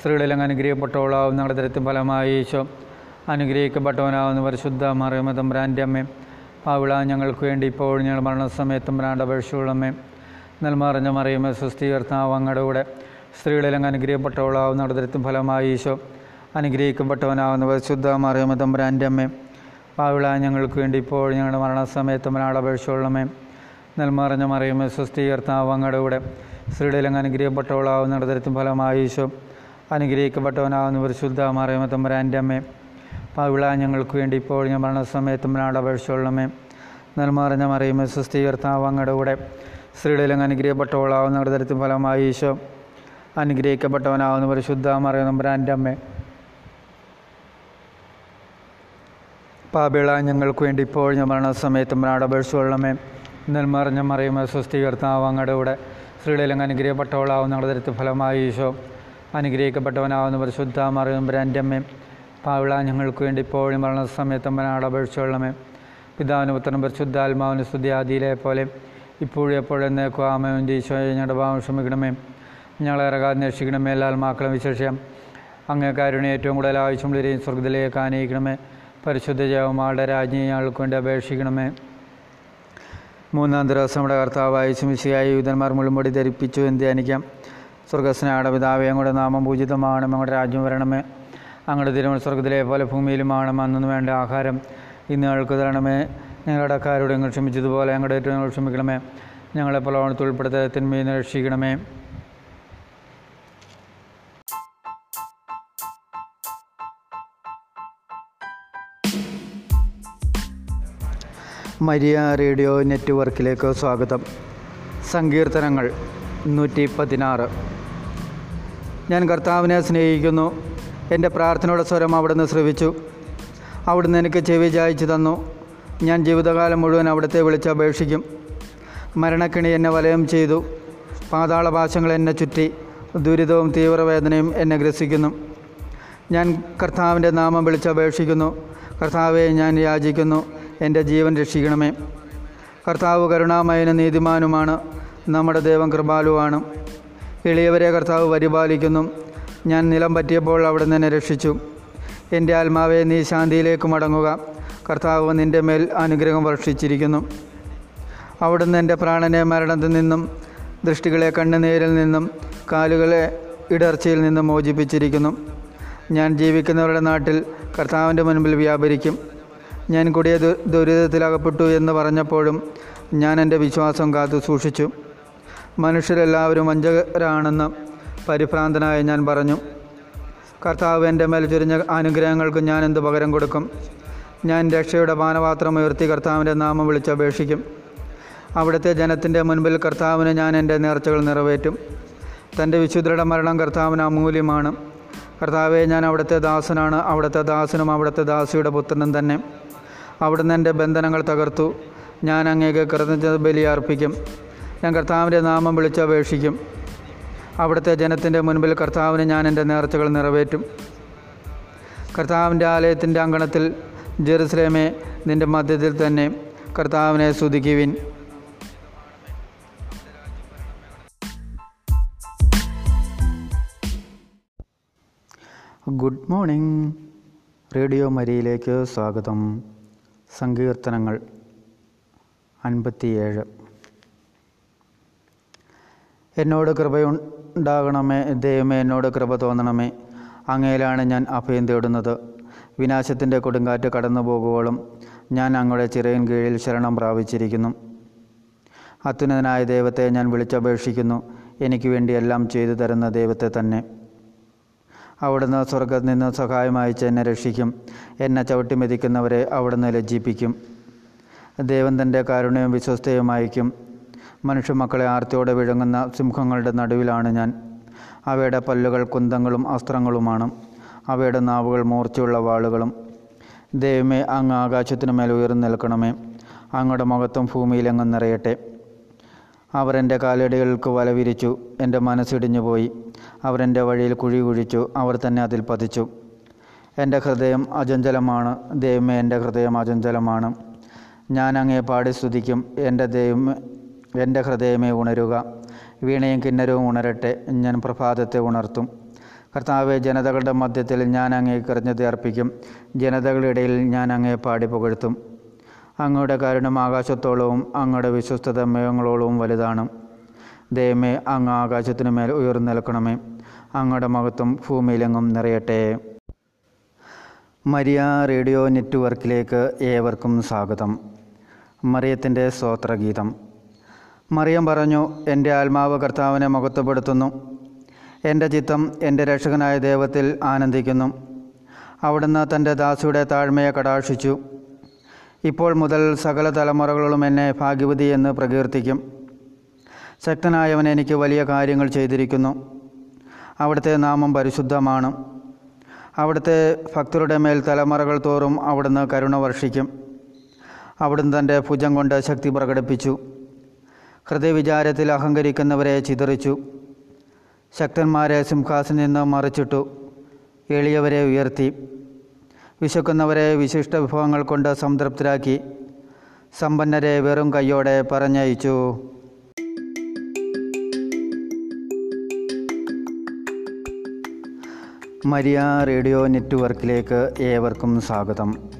സ്ത്രീകളിലങ്ങ് അനുഗ്രഹിക്കപ്പെട്ടവളാവും നടതരത്തും ഫലമായി ഈശോ അനുഗ്രഹിക്കപ്പെട്ടവനാവുന്ന പരിശുദ്ധ മറിയുമ തമ്പുരാന്റെ അമ്മേ. പാവിള ഞങ്ങൾക്ക് വേണ്ടി ഇപ്പോഴും ഞങ്ങൾ മരണസമയത്തും അപേക്ഷിച്ചുള്ളമേ നൽമറിഞ്ഞ മറിയുമ സ്വസ്ഥീകർത്താവ് അങ്ങയുടെ കൂടെ സ്ത്രീകളിലങ്ങ് അനുഗ്രഹപ്പെട്ടവളാവും നടത്തിരുത്തും ഫലമായി ഈശോ അനുഗ്രഹിക്കപ്പെട്ടവനാവുന്ന പരിശുദ്ധ മറിയുമ തമ്പുരാന്റെ അമ്മേ പാവിള ഞങ്ങൾക്ക് വേണ്ടി ഇപ്പോൾ ഞങ്ങളുടെ മരണസമയത്ത് അപേക്ഷിച്ചുള്ളമേ നൽമറിഞ്ഞ മറിയുമ സ്വസ്ഥീകർത്താവ് അങ്ങയുടെ കൂടെ സ്ത്രീകളിലങ്ങ് അനുഗ്രഹപ്പെട്ടവളാവും നടത്തിരുത്തും ഫലമായി ഈശോ അനുഗ്രഹിക്കപ്പെട്ടവനാവുന്ന പരിശുദ്ധ മറിയുമ തമ്പുരാന്റെ അമ്മേ പാവിള ഞങ്ങൾക്ക് വേണ്ടി ഇപ്പോൾ ഞാൻ മരണസമയത്ത് അപേക്ഷിച്ചുള്ളമേ നൽമറിഞ്ഞ മറിയുമ സ്വസ്ഥീകർത്താവ് അങ്ങയുടെ കൂടെ സ്ത്രീകളിലങ്ങ് അനുഗ്രഹപ്പെട്ടവളാവുന്ന ഹൃദയത്തിൻ ഫലമായി ഈശോ അനുഗ്രഹിക്കപ്പെട്ടവനാവുന്ന പരിശുദ്ധ മറിയുമ അമ്മ. പാപിള ഞങ്ങൾക്ക് വേണ്ടി ഇപ്പോൾ ഞാൻ മരണസമയത്തും അപേക്ഷിച്ചുള്ളമേ നെൽമറിഞ്ഞ മറിയുമ സ്വസ്ഥീകർത്താവ് അങ്ങയുടെ കൂടെ സ്ത്രീകളിലും അനുഗ്രഹപ്പെട്ടവളാവുന്ന ഹൃദയത്തിൻ ഫലമായി ഈശോ അനുഗ്രഹിക്കപ്പെട്ടവനാവുന്ന പരിശുദ്ധ മറിയും അമ്മ. പാവിള ഞങ്ങൾക്ക് വേണ്ടി ഇപ്പോഴും മരണസമയത്തും അപേക്ഷിച്ചുള്ളമേ പിതാവിന് പുത്രനും പരിശുദ്ധാത്മാവിന് സ്തുതി ആദിയിലെ പോലെ ഇപ്പോഴും എപ്പോഴും നേക്കു ആമയും ഈശോയെ ഞങ്ങളുടെ ഭാവം ക്ഷമിക്കണമേ. ഞങ്ങളെ ഇറങ്ങാതെ അന്വേഷിക്കണമേ. എല്ലാ ആത്മാക്കളും വിശേഷം അങ്ങേ കാരുണ്യം ഏറ്റവും കൂടുതൽ ആവശ്യമുള്ളവരെയും സ്വർഗത്തിലേക്ക് ആനയിക്കണമേ. പരിശുദ്ധ ജവമാളുടെ രാജ്ഞി ഞങ്ങൾക്ക് വേണ്ടി അപേക്ഷിക്കണമേ. മൂന്നാം ദിവസം നമ്മുടെ കർത്താവായ ശുമിശിയായി യൂതന്മാർ മുഴുമുടി ധരിപ്പിച്ചു എന്ന് ധ്യാനിക്കാം. സ്വർഗസ്നാട പിതാവേ അങ്ങയുടെ നാമം പൂജിതമാണ്. അങ്ങയുടെ രാജ്യം വരണമേ. അങ്ങയുടെ തിരുമൽ സ്വർഗത്തിലെ പോലെ ഭൂമിയിലുമാണ് അന്നു വേണ്ട ആഹാരം ഇന്ന് ഞങ്ങൾക്ക് തരണമേ. ഞങ്ങളുടെ കാരോട് ഞങ്ങൾ ക്ഷമിച്ചതുപോലെ ഞങ്ങളുടെ ഏറ്റവും ഞങ്ങൾ ക്ഷമിക്കണമേ. ഞങ്ങളെ പ്രലോഭനത്തിൽ ഉൾപ്പെടുത്ത തിന്മയിൽ രക്ഷിക്കണമേ മരിയ റേഡിയോ നെറ്റ്വർക്കിലേക്ക് സ്വാഗതം. സങ്കീർത്തനങ്ങൾ നൂറ്റി പതിനാറ് ഞാൻ കർത്താവിനെ സ്നേഹിക്കുന്നു. എന്റെ പ്രാർത്ഥനയുടെ സ്വരം അവിടുന്ന് ശ്രവിച്ചു. അവിടുന്ന് എനിക്ക് ചെവി ചായച്ചു തന്നു. ഞാൻ ജീവിതകാലം മുഴുവൻ അവിടുത്തെ വിളിച്ചപേക്ഷിക്കും മരണക്കിണി എന്നെ വലയം ചെയ്തു. പാതാളപാശങ്ങൾ എന്നെ ചുറ്റി. ദുരിതവും തീവ്രവേദനയും എന്നെ ഗ്രസിക്കുന്നു. ഞാൻ കർത്താവിന്റെ നാമം വിളിച്ചപേക്ഷിക്കുന്നു കർത്താവെ ഞാൻ യാചിക്കുന്നു. എന്റെ ജീവൻ രക്ഷിക്കണമേ. കർത്താവ് കരുണാമയനും നീതിമാനുമാണ്. നമ്മുടെ ദൈവം കൃപാലുവാണ്. എളിയവരെ കർത്താവ് പരിപാലിക്കുന്നു. ഞാൻ നിലം പറ്റിയപ്പോൾ അവിടെ എന്നെ രക്ഷിച്ചു. എന്റെ ആത്മാവെ നീ ശാന്തിയിലേക്ക് മടങ്ങുക. കർത്താവ് നിന്റെ മേൽ അനുഗ്രഹം വർഷിച്ചിരിക്കുന്നു. അവിടുന്ന് എന്റെ പ്രാണനെ മരണത്തിൽ നിന്നും ദൃഷ്ടികളെ കണ്ണുനീരിൽ നിന്നും കാലുകളെ ഇടർച്ചയിൽ നിന്നും മോചിപ്പിച്ചിരിക്കുന്നു. ഞാൻ ജീവിക്കുന്നവരുടെ നാട്ടിൽ കർത്താവിന്റെ മുൻപിൽ വ്യാപരിക്കും. ഞാൻ കൂടിയ ദുരിതത്തിലകപ്പെട്ടു എന്ന് പറഞ്ഞപ്പോഴും ഞാൻ എന്റെ വിശ്വാസം കാത്തു സൂക്ഷിച്ചു. മനുഷ്യരെല്ലാവരും വഞ്ചകരാണെന്ന് പരിഭ്രാന്തനായി ഞാൻ പറഞ്ഞു. കർത്താവ് എന്റെ മേൽ ചുരിഞ്ഞ അനുഗ്രഹങ്ങൾക്ക് ഞാൻ എന്ത് പകരം കൊടുക്കും? ഞാൻ രക്ഷയുടെ പാനപാത്രം ഉയർത്തി കർത്താവിന്റെ നാമം വിളിച്ചപേക്ഷിക്കും അവിടുത്തെ ജനത്തിന്റെ മുൻപിൽ കർത്താവിന് ഞാൻ എന്റെ നേർച്ചകൾ നിറവേറ്റും. തന്റെ വിശുദ്ധരുടെ മരണം കർത്താവിന് അമൂല്യമാണ്. കർത്താവെ ഞാൻ അവിടുത്തെ ദാസനാണ്. അവിടുത്തെ ദാസനും അവിടുത്തെ ദാസിയുടെ പുത്രനും തന്നെ. അവിടുന്ന് എന്റെ ബന്ധനങ്ങൾ തകർത്തു. ഞാൻ അങ്ങേക്ക് കൃതജ്ഞത ബലി അർപ്പിക്കും ഞാൻ കർത്താവിന്റെ നാമം വിളിച്ചപേക്ഷിക്കും അവിടുത്തെ ജനത്തിന്റെ മുൻപിൽ കർത്താവിന് ഞാൻ എന്റെ നേർച്ചകൾ നിറവേറ്റും. കർത്താവിന്റെ ആലയത്തിന്റെ അങ്കണത്തിൽ ജെറുസലേമേ നിന്റെ മധ്യത്തിൽ തന്നെ കർത്താവിനെ സ്തുതിക്കുവിൻ. ഗുഡ് മോർണിംഗ് റേഡിയോ മരിയിലേക്ക് സ്വാഗതം. സങ്കീർത്തനങ്ങൾ അൻപത്തിയേഴ്. എന്നോട് കൃപയുണ്ടാകണമേ ദൈവമേ എന്നോട് കൃപ തോന്നണമേ. അങ്ങയിലാണ് ഞാൻ അഭയം തേടുന്നത്. വിനാശത്തിന്റെ കൊടുങ്കാറ്റ് കടന്നു പോകുവോളും ഞാൻ അങ്ങയുടെ ചിറയിൻ കീഴിൽ ശരണം പ്രാപിച്ചിരിക്കുന്നു. അത്യുന്നതനായ ദൈവത്തെ ഞാൻ വിളിച്ചപേക്ഷിക്കുന്നു. എനിക്ക് വേണ്ടി എല്ലാം ചെയ്തു തരുന്ന ദൈവത്തെ തന്നെ. അവിടുന്ന് സ്വർഗത്തിൽ നിന്ന് സഹായം എന്നെ രക്ഷിക്കും. എന്നെ ചവിട്ടി മെതിക്കുന്നവരെ അവിടുന്ന് ലജ്ജിപ്പിക്കും. ദൈവം തന്റെ കാരുണ്യവും വിശ്വസ്തയും അയക്കും. മനുഷ്യമക്കളെ ആർത്തിയോടെ വിഴുങ്ങുന്ന സിംഹങ്ങളുടെ നടുവിലാണ് ഞാൻ. അവയുടെ പല്ലുകൾ കുന്തങ്ങളും അസ്ത്രങ്ങളുമാണ്. അവയുടെ നാവുകൾ മൂർച്ചയുള്ള വാളുകളും. ദൈവമേ അങ്ങ് ആകാശത്തിനു മേൽ ഉയർന്നു നിൽക്കണമേ. അങ്ങയുടെ മുഖത്തും ഭൂമിയിലെങ്ങും നിറയട്ടെ. അവർ കാലടികൾക്ക് വല വിരിച്ചു എന്റെ മനസ്സിടിഞ്ഞു പോയി അവർ എന്റെ വഴിയിൽ കുഴി കുഴിച്ചു അവർ തന്നെ അതിൽ പതിച്ചു. എന്റെ ഹൃദയം അചഞ്ചലമാണ് ദൈവമേ എന്റെ ഹൃദയം അചഞ്ചലമാണ്. ഞാൻ അങ്ങേ പാടി സ്തുതിക്കും എന്റെ ദൈവം എന്റെ ഹൃദയമേ ഉണരുക. വീണയും കിന്നരവും ഉണരട്ടെ ഞാൻ പ്രഭാതത്തെ ഉണർത്തും. കർത്താവെ ജനതകളുടെ മധ്യത്തിൽ ഞാൻ അങ്ങേ കൃതജ്ഞത അർപ്പിക്കും. ജനതകളുടെ ഇടയിൽ ഞാൻ അങ്ങേ പാടി പുകഴ്ത്തും. അങ്ങയുടെ കാരുണ്യം ആകാശത്തോളവും അങ്ങയുടെ വിശ്വസ്തത മേഘങ്ങളോളവും വലുതാണ്. ദൈവമേ അങ്ങ് ആകാശത്തിനു മേൽ ഉയർന്നു നിൽക്കണമേ. അങ്ങയുടെ മഹത്വം ഭൂമിയിലെങ്ങും നിറയട്ടെ. മരിയ റേഡിയോ നെറ്റ്വർക്കിലേക്ക് ഏവർക്കും സ്വാഗതം. മറിയത്തിന്റെ സ്തോത്രഗീതം. മറിയം പറഞ്ഞു എന്റെ ആത്മാവ് കർത്താവിനെ മഹത്വപ്പെടുത്തുന്നു. എന്റെ ചിത്തം എന്റെ രക്ഷകനായ ദൈവത്തിൽ ആനന്ദിക്കുന്നു. അവിടുന്ന് തന്റെ ദാസിയുടെ താഴ്മയെ കടാക്ഷിച്ചു. ഇപ്പോൾ മുതൽ സകല തലമുറകളും എന്നെ ഭാഗ്യവതി എന്ന് പ്രകീർത്തിക്കും. ശക്തനായവൻ എനിക്ക് വലിയ കാര്യങ്ങൾ ചെയ്തിരിക്കുന്നു. അവിടുത്തെ നാമം പരിശുദ്ധമാണ്. അവിടുത്തെ ഭക്തരുടെ മേൽ തലമുറകൾ തോറും അവിടുന്ന് കരുണ വർഷിക്കും. അവിടുന്ന് തന്റെ ഭുജം കൊണ്ട് ശക്തി പ്രകടിപ്പിച്ചു. ഹൃദയവിചാരത്തിൽ അഹങ്കരിക്കുന്നവരെ ചിതറിച്ചു. ശക്തന്മാരെ സിംഹാസനിൽ നിന്ന് മറിച്ചിട്ടു എളിയവരെ ഉയർത്തി വിശക്കുന്നവരെ വിശിഷ്ട വിഭവങ്ങൾ കൊണ്ട് സംതൃപ്തരാക്കി സമ്പന്നരെ വെറും കൈയോടെ പറഞ്ഞയച്ചു. മരിയ റേഡിയോ നെറ്റ്വർക്കിലേക്ക് ഏവർക്കും സ്വാഗതം.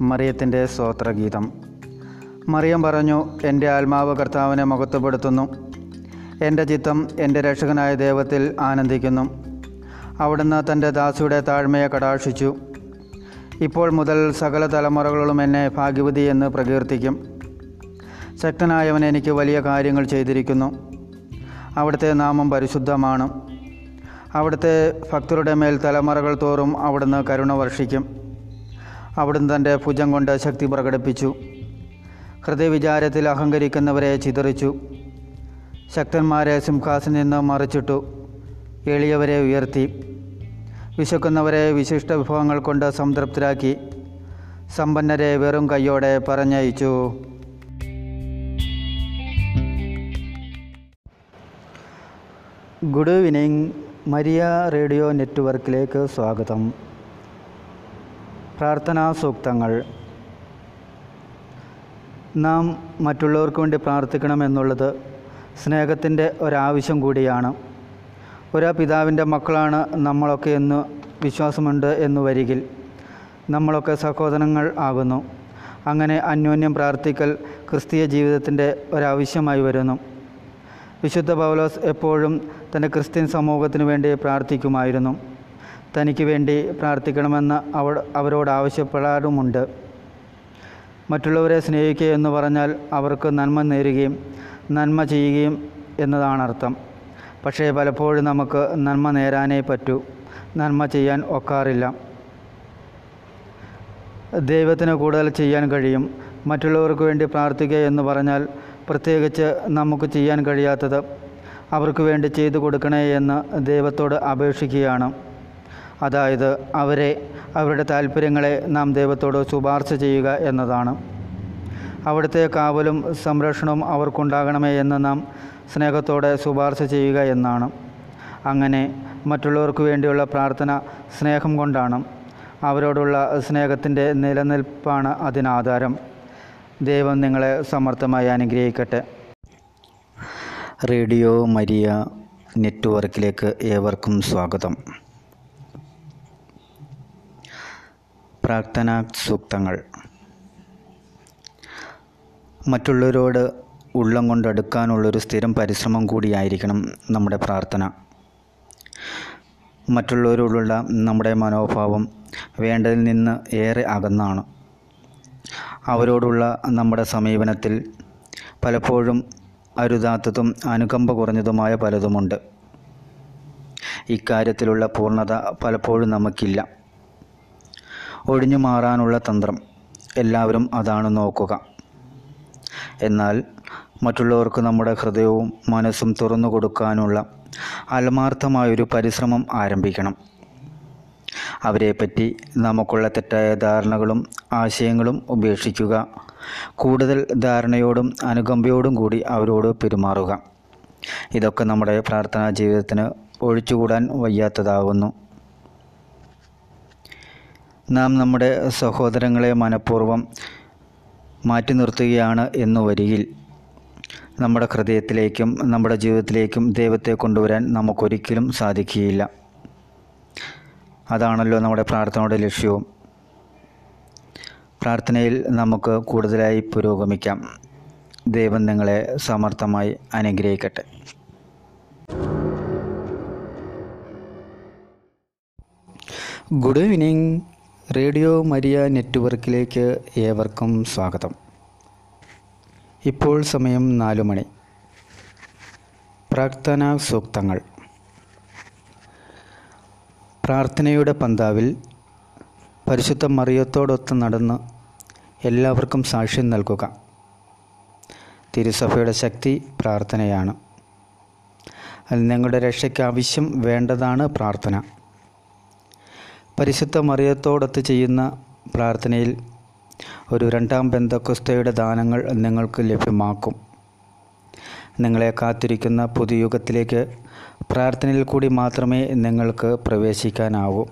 മറിയത്തിന്റെ സ്തോത്രഗീതം. മറിയം പറഞ്ഞു എന്റെ ആത്മാവ് കർത്താവിനെ മഹത്വപ്പെടുത്തുന്നു. എന്റെ ചിത്തം എന്റെ രക്ഷകനായ ദൈവത്തിൽ ആനന്ദിക്കുന്നു. അവിടുന്ന് തന്റെ ദാസിയുടെ താഴ്മയെ കടാക്ഷിച്ചു. ഇപ്പോൾ മുതൽ സകല തലമുറകളും എന്നെ ഭാഗ്യവതി എന്ന് പ്രകീർത്തിക്കും. ശക്തനായവൻ എനിക്ക് വലിയ കാര്യങ്ങൾ ചെയ്തിരിക്കുന്നു. അവിടുത്തെ നാമം പരിശുദ്ധമാണ്. അവിടുത്തെ ഭക്തരുടെ മേൽ തലമുറകൾ തോറും അവിടുന്ന് കരുണ വർഷിക്കും. അവിടുന്ന് തന്റെ ഭുജം കൊണ്ട് ശക്തി പ്രകടിപ്പിച്ചു. ഹൃദയവിചാരത്തിൽ അഹങ്കരിക്കുന്നവരെ ചിതറിച്ചു. ശക്തന്മാരെ സിംഹാസനിൽ നിന്ന് മറിച്ചിട്ടു എളിയവരെ ഉയർത്തി. വിശക്കുന്നവരെ വിശിഷ്ട വിഭവങ്ങൾ കൊണ്ട് സംതൃപ്തരാക്കി സമ്പന്നരെ വെറും കയ്യോടെ പറഞ്ഞയച്ചു. ഗുഡ് ഈവനിങ് മരിയ റേഡിയോ നെറ്റ്വർക്കിലേക്ക് സ്വാഗതം. പ്രാർത്ഥനാ സൂക്തങ്ങൾ. നാം മറ്റുള്ളവർക്ക് വേണ്ടി പ്രാർത്ഥിക്കണമെന്നുള്ളത് സ്നേഹത്തിന്റെ ഒരാവശ്യം കൂടിയാണ്. ഒരു പിതാവിന്റെ മക്കളാണ് നമ്മളൊക്കെ എന്ന് വിശ്വാസമുണ്ട് എന്ന് വരികിൽ നമ്മളൊക്കെ സഹോദരങ്ങൾ ആകുന്നു. അങ്ങനെ അന്യോന്യം പ്രാർത്ഥിക്കൽ ക്രിസ്തീയ ജീവിതത്തിന്റെ ഒരാവശ്യമായി വരുന്നു. വിശുദ്ധ പൗലോസ് എപ്പോഴും തന്റെ ക്രിസ്ത്യൻ സമൂഹത്തിന് വേണ്ടി പ്രാർത്ഥിക്കുമായിരുന്നു. തനിക്ക് വേണ്ടി പ്രാർത്ഥിക്കണമെന്ന് അവ അവരോട് ആവശ്യപ്പെടാറുമുണ്ട്. മറ്റുള്ളവരെ സ്നേഹിക്കുക എന്ന് പറഞ്ഞാൽ അവർക്ക് നന്മ നേരുകയും നന്മ ചെയ്യുകയും എന്നതാണ് അർത്ഥം പക്ഷേ പലപ്പോഴും നമുക്ക് നന്മ നേരാനേ പറ്റൂ. നന്മ ചെയ്യാൻ ഒക്കാറില്ല. ദൈവത്തിന് കൂടുതൽ ചെയ്യാൻ കഴിയും. മറ്റുള്ളവർക്ക് വേണ്ടി പ്രാർത്ഥിക്കുക എന്ന് പറഞ്ഞാൽ പ്രത്യേകിച്ച് നമുക്ക് ചെയ്യാൻ കഴിയാത്തത് അവർക്ക് വേണ്ടി ചെയ്തു കൊടുക്കണേ എന്ന് ദൈവത്തോട് അപേക്ഷിക്കുകയാണ്. അതായത് അവരെ അവരുടെ താല്പര്യങ്ങളെ നാം ദൈവത്തോട് ശുപാർശ ചെയ്യുക എന്നതാണ്. അവിടുത്തെ കാവലും സംരക്ഷണവും അവർക്കുണ്ടാകണമേ എന്ന് നാം സ്നേഹത്തോടെ ശുപാർശ ചെയ്യുക എന്നാണ്. അങ്ങനെ മറ്റുള്ളവർക്ക് വേണ്ടിയുള്ള പ്രാർത്ഥന സ്നേഹം കൊണ്ടാണ്. അവരോടുള്ള സ്നേഹത്തിന്റെ നിലനിൽപ്പാണ് അതിനാധാരം ദൈവം നിങ്ങളെ സമർത്ഥമായി അനുഗ്രഹിക്കട്ടെ. റേഡിയോ മരിയ നെറ്റ്വർക്കിലേക്ക് ഏവർക്കും സ്വാഗതം. പ്രാർത്ഥനാ സൂക്തങ്ങൾ. മറ്റുള്ളവരോട് ഉള്ളം കൊണ്ടടുക്കാനുള്ളൊരു സ്ഥിരം പരിശ്രമം കൂടിയായിരിക്കണം നമ്മുടെ പ്രാർത്ഥന. മറ്റുള്ളവരോടുള്ള നമ്മുടെ മനോഭാവം വേണ്ടതിൽ നിന്ന് ഏറെ അകന്നാണ്. അവരോടുള്ള നമ്മുടെ സമീപനത്തിൽ പലപ്പോഴും അരുതാത്തതും അനുകമ്പ കുറഞ്ഞതുമായ പലതുമുണ്ട്. ഇക്കാര്യത്തിലുള്ള പൂർണത പലപ്പോഴും നമുക്കില്ല. ഒഴിഞ്ഞു മാറാനുള്ള തന്ത്രം. എല്ലാവരും അതാണ് നോക്കുക. എന്നാൽ മറ്റുള്ളവർക്ക് നമ്മുടെ ഹൃദയവും മനസ്സും തുറന്നു കൊടുക്കാനുള്ള ആത്മാർത്ഥമായൊരു പരിശ്രമം ആരംഭിക്കണം. അവരെപ്പറ്റി നമുക്കുള്ള തെറ്റായ ധാരണകളും ആശയങ്ങളും ഉപേക്ഷിക്കുക കൂടുതൽ ധാരണയോടും അനുകമ്പയോടും കൂടി അവരോട് പെരുമാറുക. ഇതൊക്കെ നമ്മുടെ പ്രാർത്ഥനാ ജീവിതത്തിന് ഒഴിച്ചുകൂടാൻ വയ്യാത്തതാകുന്നു. നാം നമ്മുടെ സഹോദരങ്ങളെ മനഃപൂർവം മാറ്റി നിർത്തുകയാണ് എന്നു വരിയിൽ നമ്മുടെ ഹൃദയത്തിലേക്കും നമ്മുടെ ജീവിതത്തിലേക്കും ദൈവത്തെ കൊണ്ടുവരാൻ നമുക്കൊരിക്കലും സാധിക്കുകയില്ല. അതാണല്ലോ നമ്മുടെ പ്രാർത്ഥനയുടെ ലക്ഷ്യവും. പ്രാർത്ഥനയിൽ നമുക്ക് കൂടുതലായി പുരോഗമിക്കാം. ദൈവം നിങ്ങളെ സമർത്ഥമായി അനുഗ്രഹിക്കട്ടെ. Good evening. റേഡിയോ മരിയ നെറ്റ്വർക്കിലേക്ക് ഏവർക്കും സ്വാഗതം. ഇപ്പോൾ സമയം നാലു മണി. പ്രാർത്ഥനാ സൂക്തങ്ങൾ. പ്രാർത്ഥനയുടെ പന്താവിൽ പരിശുദ്ധ മറിയത്തോടൊത്ത് നടന്ന് എല്ലാവർക്കും സാക്ഷ്യം നൽകുക. തിരുസഭയുടെ ശക്തി പ്രാർത്ഥനയാണ്. അത് നിങ്ങളുടെ രക്ഷയ്ക്ക് ആവശ്യം വേണ്ടതാണ് പ്രാർത്ഥന. പരിശുദ്ധ മറിയത്തോടൊത്ത് ചെയ്യുന്ന പ്രാർത്ഥനയിൽ ഒരു രണ്ടാം ബന്ധക്കുസ്തയുടെ ദാനങ്ങൾ നിങ്ങൾക്ക് ലഭ്യമാക്കും. നിങ്ങളെ കാത്തിരിക്കുന്ന പുതുയുഗത്തിലേക്ക് പ്രാർത്ഥനയിൽ കൂടി മാത്രമേ നിങ്ങൾക്ക് പ്രവേശിക്കാനാവൂ.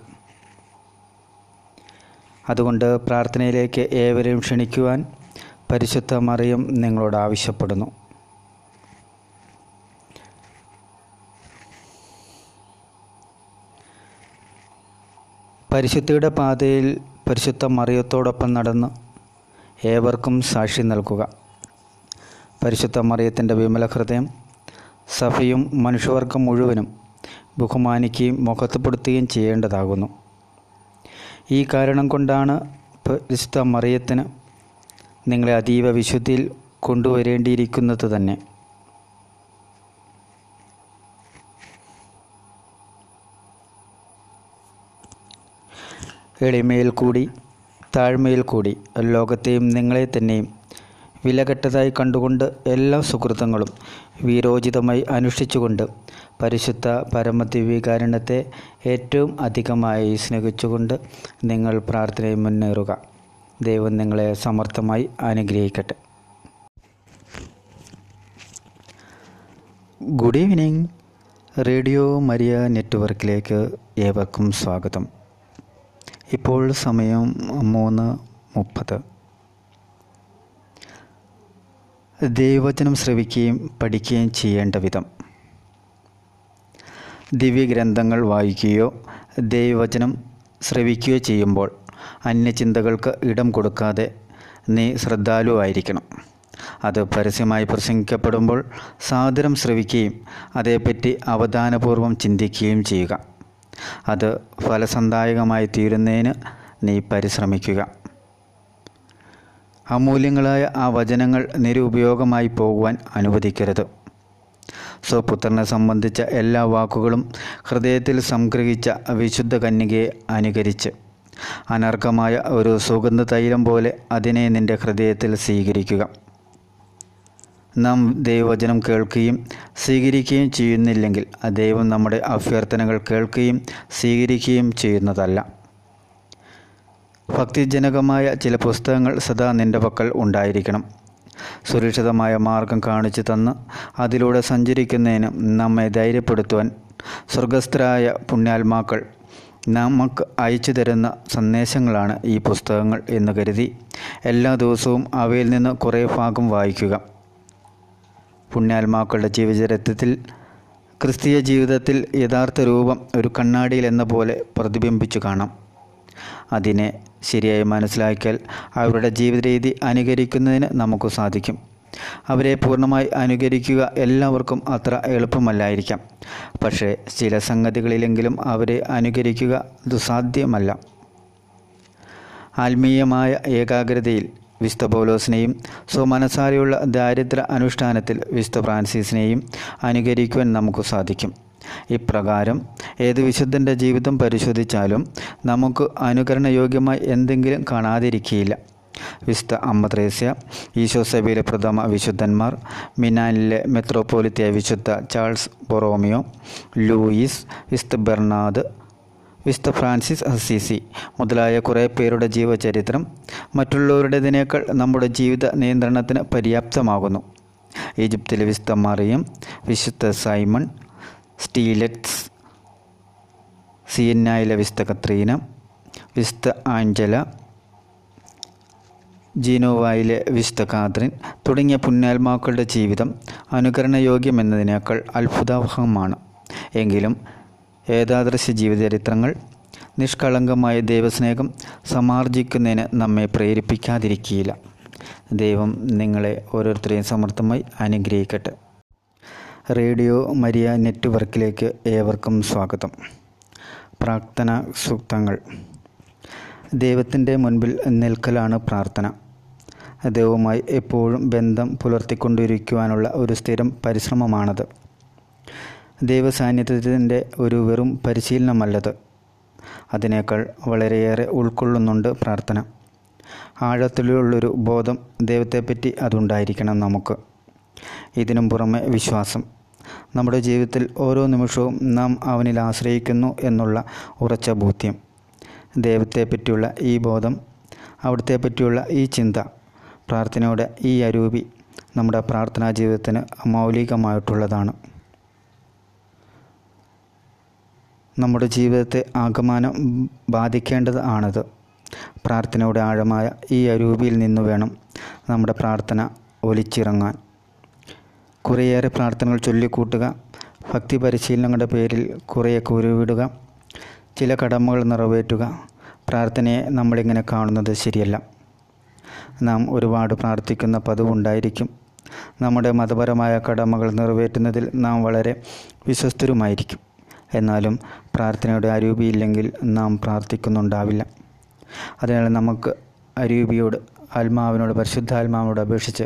അതുകൊണ്ട് പ്രാർത്ഥനയിലേക്ക് ഏവരെയും ക്ഷണിക്കുവാൻ പരിശുദ്ധ മറിയം നിങ്ങളോട് ആവശ്യപ്പെടുന്നു. പരിശുദ്ധിയുടെ പാതയിൽ പരിശുദ്ധ മറിയത്തോടൊപ്പം നടന്ന് ഏവർക്കും സാക്ഷി നൽകുക. പരിശുദ്ധ മറിയത്തിന്റെ വിമല ഹൃദയം സഭയും മനുഷ്യവർഗം മുഴുവനും ബഹുമാനിക്കുകയും മുഖത്തുപെടുത്തുകയും ചെയ്യേണ്ടതാകുന്നു. ഈ കാരണം കൊണ്ടാണ് പരിശുദ്ധ മറിയത്തിന് നിങ്ങളെ അതീവ വിശുദ്ധിയിൽ കൊണ്ടുവരേണ്ടിയിരിക്കുന്നത് തന്നെ. എളിമയിൽ കൂടി താഴ്മയിൽ കൂടി ലോകത്തെയും നിങ്ങളെ തന്നെയും വിലകെട്ടതായി കണ്ടുകൊണ്ട് എല്ലാ സുഹൃത്തുക്കളും വീരോചിതമായി അനുഷ്ഠിച്ചുകൊണ്ട് പരിശുദ്ധ പരമദിവ്യകാരുണ്യത്തെ ഏറ്റവും അധികമായി സ്നേഹിച്ചുകൊണ്ട് നിങ്ങൾ പ്രാർത്ഥനയിൽ മുന്നേറുക. ദൈവം നിങ്ങളെ സമർത്ഥമായി അനുഗ്രഹിക്കട്ടെ. ഗുഡ് ഈവനിങ് റേഡിയോ മരിയ നെറ്റ്വർക്കിലേക്ക് ഏവർക്കും സ്വാഗതം. ഇപ്പോൾ സമയം മൂന്ന് മുപ്പത്. ദൈവവചനം ശ്രവിക്കുകയും പഠിക്കുകയും ചെയ്യേണ്ട വിധം. ദിവ്യഗ്രന്ഥങ്ങൾ വായിക്കുകയോ ദൈവവചനം ശ്രവിക്കുകയോ ചെയ്യുമ്പോൾ അന്യചിന്തകൾക്ക് ഇടം കൊടുക്കാതെ നീ ശ്രദ്ധാലുവായിരിക്കണം അത് പരസ്യമായി പ്രസംഗിക്കപ്പെടുമ്പോൾ സാദരം ശ്രവിക്കുകയും അതേപ്പറ്റി അവധാനപൂർവം ചിന്തിക്കുകയും ചെയ്യുക. അത് ഫലസന്ദായകമായി തീരുന്നതിന് നീ പരിശ്രമിക്കുക. അമൂല്യങ്ങളായ ആ വചനങ്ങൾ നിരുപയോഗമായി പോകുവാൻ അനുവദിക്കരുത്. സ്വപുത്രനെ സംബന്ധിച്ച എല്ലാ വാക്കുകളും ഹൃദയത്തിൽ സംഗ്രഹിച്ച വിശുദ്ധ കന്യകയെ അനുകരിച്ച് അനർഘമായ ഒരു സുഗന്ധ തൈലം പോലെ അതിനെ നിന്റെ ഹൃദയത്തിൽ സ്വീകരിക്കുക. നാം ദൈവവചനം കേൾക്കുകയും സ്വീകരിക്കുകയും ചെയ്യുന്നില്ലെങ്കിൽ ദൈവം നമ്മുടെ അഭ്യർത്ഥനകൾ കേൾക്കുകയും സ്വീകരിക്കുകയും ചെയ്യുന്നതല്ല. ഭക്തിജനകമായ ചില പുസ്തകങ്ങൾ സദാ നിന്റെ പക്കൽ ഉണ്ടായിരിക്കണം. സുരക്ഷിതമായ മാർഗം കാണിച്ചു തന്ന് അതിലൂടെ സഞ്ചരിക്കുന്നതിന് നമ്മെ ധൈര്യപ്പെടുത്തുവാൻ സ്വർഗസ്ഥരായ പുണ്യാത്മാക്കൾ നമുക്ക് അയച്ചു തരുന്ന സന്ദേശങ്ങളാണ് ഈ പുസ്തകങ്ങൾ എന്ന് കരുതി എല്ലാ ദിവസവും അവയിൽ നിന്ന് കുറേ ഭാഗം വായിക്കുക. പുണ്യാത്മാക്കളുടെ ജീവചരിത്രത്തിൽ ക്രിസ്തീയ ജീവിതത്തിൽ യഥാർത്ഥ രൂപം ഒരു കണ്ണാടിയിൽ എന്ന പോലെ പ്രതിബിംബിച്ചു കാണാം. അതിനെ ശരിയായി മനസ്സിലാക്കിയാൽ അവരുടെ ജീവിതരീതി അനുകരിക്കുന്നതിന് നമുക്ക് സാധിക്കും. അവരെ പൂർണമായി അനുകരിക്കുക എല്ലാവർക്കും അത്ര എളുപ്പമല്ലായിരിക്കാം. പക്ഷേ ചില സംഗതികളിലെങ്കിലും അവരെ അനുകരിക്കുക ദുസാധ്യമല്ല ആത്മീയമായ ഏകാഗ്രതയിൽ വിശുദ്ധ പൗലോസിനെയും സ്വമനസാരിയുള്ള ദാരിദ്ര അനുഷ്ഠാനത്തിൽ വിസ്ത ഫ്രാൻസിസിനെയും അനുകരിക്കുവാൻ നമുക്ക് സാധിക്കും. ഇപ്രകാരം ഏത് വിശുദ്ധന്റെ ജീവിതം പരിശോധിച്ചാലും നമുക്ക് അനുകരണയോഗ്യമായി എന്തെങ്കിലും കാണാതിരിക്കുകയില്ല വിസ്ത അമ്മ ത്രേസ്യ ഈശോ സഭയിലെ പ്രഥമ വിശുദ്ധന്മാർ മിനാനിലെ മെത്രോപോലിത്തിയ വിശുദ്ധ ചാൾസ് ബൊറോമിയോ ലൂയിസ് വിസ്ത ബെർണാദ് വിശുദ്ധ ഫ്രാൻസിസ് അസീസി മുതലായ കുറേ പേരുടെ ജീവചരിത്രം മറ്റുള്ളവരുടേതിനേക്കാൾ നമ്മുടെ ജീവിത നിയന്ത്രണത്തിന് പര്യാപ്തമാകുന്നു. ഈജിപ്തിലെ വിശുദ്ധ മറിയം വിശുദ്ധ സൈമൺ സ്റ്റീലറ്റ്സ് സിയന്നായിലെ വിസ്ത കത്രീന വിസ്ത ആഞ്ചല ജീനോവായിലെ വിശുദ്ധ കാത്രിൻ തുടങ്ങിയ പുണ്യാത്മാക്കളുടെ ജീവിതം അനുകരണയോഗ്യമെന്നതിനേക്കാൾ അത്ഭുതാവഹമാണ്. എങ്കിലും ഏതാദൃശ ജീവചരിത്രങ്ങൾ നിഷ്കളങ്കമായ ദൈവസ്നേഹം സമാർജിക്കുന്നതിന് നമ്മെ പ്രേരിപ്പിക്കാതിരിക്കുകയില്ല ദൈവം നിങ്ങളെ ഓരോരുത്തരെയും സമർത്ഥമായി അനുഗ്രഹിക്കട്ടെ. റേഡിയോ മരിയ നെറ്റ്വർക്കിലേക്ക് ഏവർക്കും സ്വാഗതം. പ്രാർത്ഥന സൂക്തങ്ങൾ. ദൈവത്തിന്റെ മുൻപിൽ നിൽക്കലാണ് പ്രാർത്ഥന. ദൈവവുമായി എപ്പോഴും ബന്ധം പുലർത്തിക്കൊണ്ടിരിക്കുവാനുള്ള ഒരു സ്ഥിരം പരിശ്രമമാണത്. ദൈവസാന്നിധ്യത്തിന്റെ ഒരു വെറും പരിശീലനമല്ലത്. അതിനേക്കാൾ വളരെയേറെ ഉൾക്കൊള്ളുന്നുണ്ട് പ്രാർത്ഥന. ആഴത്തിലുള്ളൊരു ബോധം ദൈവത്തെപ്പറ്റി അതുണ്ടായിരിക്കണം നമുക്ക്. ഇതിനും പുറമെ വിശ്വാസം. നമ്മുടെ ജീവിതത്തിൽ ഓരോ നിമിഷവും നാം അവനിൽ ആശ്രയിക്കുന്നു എന്നുള്ള ഉറച്ച ബോധ്യം. ദൈവത്തെപ്പറ്റിയുള്ള ഈ ബോധം അവിടുത്തെ പറ്റിയുള്ള ഈ ചിന്ത പ്രാർത്ഥനയുടെ ഈ അരൂപി നമ്മുടെ പ്രാർത്ഥനാ ജീവിതത്തിന് മൗലികമായിട്ടുള്ളതാണ്. നമ്മുടെ ജീവിതത്തെ ആകമാനം ബാധിക്കേണ്ടത് ആണത്. പ്രാർത്ഥനയുടെ ആഴമായ ഈ അരൂപിയിൽ നിന്ന് വേണം നമ്മുടെ പ്രാർത്ഥന ഒലിച്ചിറങ്ങാൻ. കുറേയേറെ പ്രാർത്ഥനകൾ ചൊല്ലിക്കൂട്ടുക ഭക്തി പരിശീലനങ്ങളുടെ പേരിൽ കുറേയൊക്കെ ഉരുവിടുക ചില കടമകൾ നിറവേറ്റുക. പ്രാർത്ഥനയെ നമ്മളിങ്ങനെ കാണുന്നത് ശരിയല്ല. നാം ഒരുപാട് പ്രാർത്ഥിക്കുന്ന പതിവുണ്ടായിരിക്കും. നമ്മുടെ മതപരമായ കടമകൾ നിറവേറ്റുന്നതിൽ നാം വളരെ വിശ്വസ്തരുമായിരിക്കും. എന്നാലും പ്രാർത്ഥനയുടെ അരൂപിയില്ലെങ്കിൽ നാം പ്രാർത്ഥിക്കുന്നുണ്ടാവില്ല. അതിനാൽ നമുക്ക് അരൂപിയോട് ആത്മാവിനോട് പരിശുദ്ധാത്മാവിനോട് അപേക്ഷിച്ച്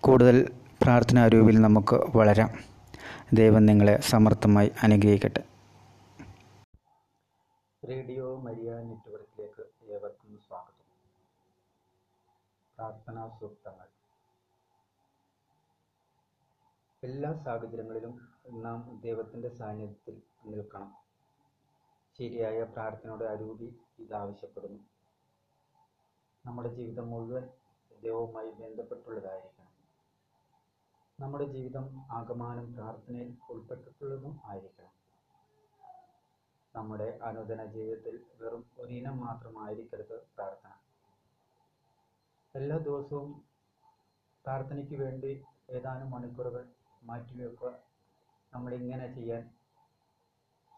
കൂടുതൽ പ്രാർത്ഥന അരൂപിൽ നമുക്ക് വളരാം. ദൈവം നിങ്ങളെ സമർത്ഥമായി അനുഗ്രഹിക്കട്ടെ. റേഡിയോ മരിയ നെറ്റ്വർക്കിലേക്ക് ഏവർക്കും സ്വാഗതം. പ്രാർത്ഥനാ സൂക്തങ്ങൾ. എല്ലാ സാഹചര്യങ്ങളിലും നാം ദൈവത്തിന്റെ സാന്നിധ്യത്തിൽ നിൽക്കണം ശരിയായ പ്രാർത്ഥനയുടെ അരൂപി ഇതാവശ്യപ്പെടുന്നു നമ്മുടെ ജീവിതം മുഴുവൻ ദൈവവുമായി ബന്ധപ്പെട്ടുള്ളതായിരിക്കണം. നമ്മുടെ ജീവിതം ആകമാനം പ്രാർത്ഥനയിൽ ഉൾപ്പെട്ടിട്ടുള്ളതും ആയിരിക്കണം. നമ്മുടെ അനുദിന ജീവിതത്തിൽ വെറും ഒരിനം മാത്രമായിരിക്കരുത് പ്രാർത്ഥന. എല്ലാ ദിവസവും പ്രാർത്ഥനയ്ക്ക് വേണ്ടി ഏതാനും മണിക്കൂറുകൾ മാറ്റിവെക്കുക. നമ്മളിങ്ങനെ ചെയ്യാൻ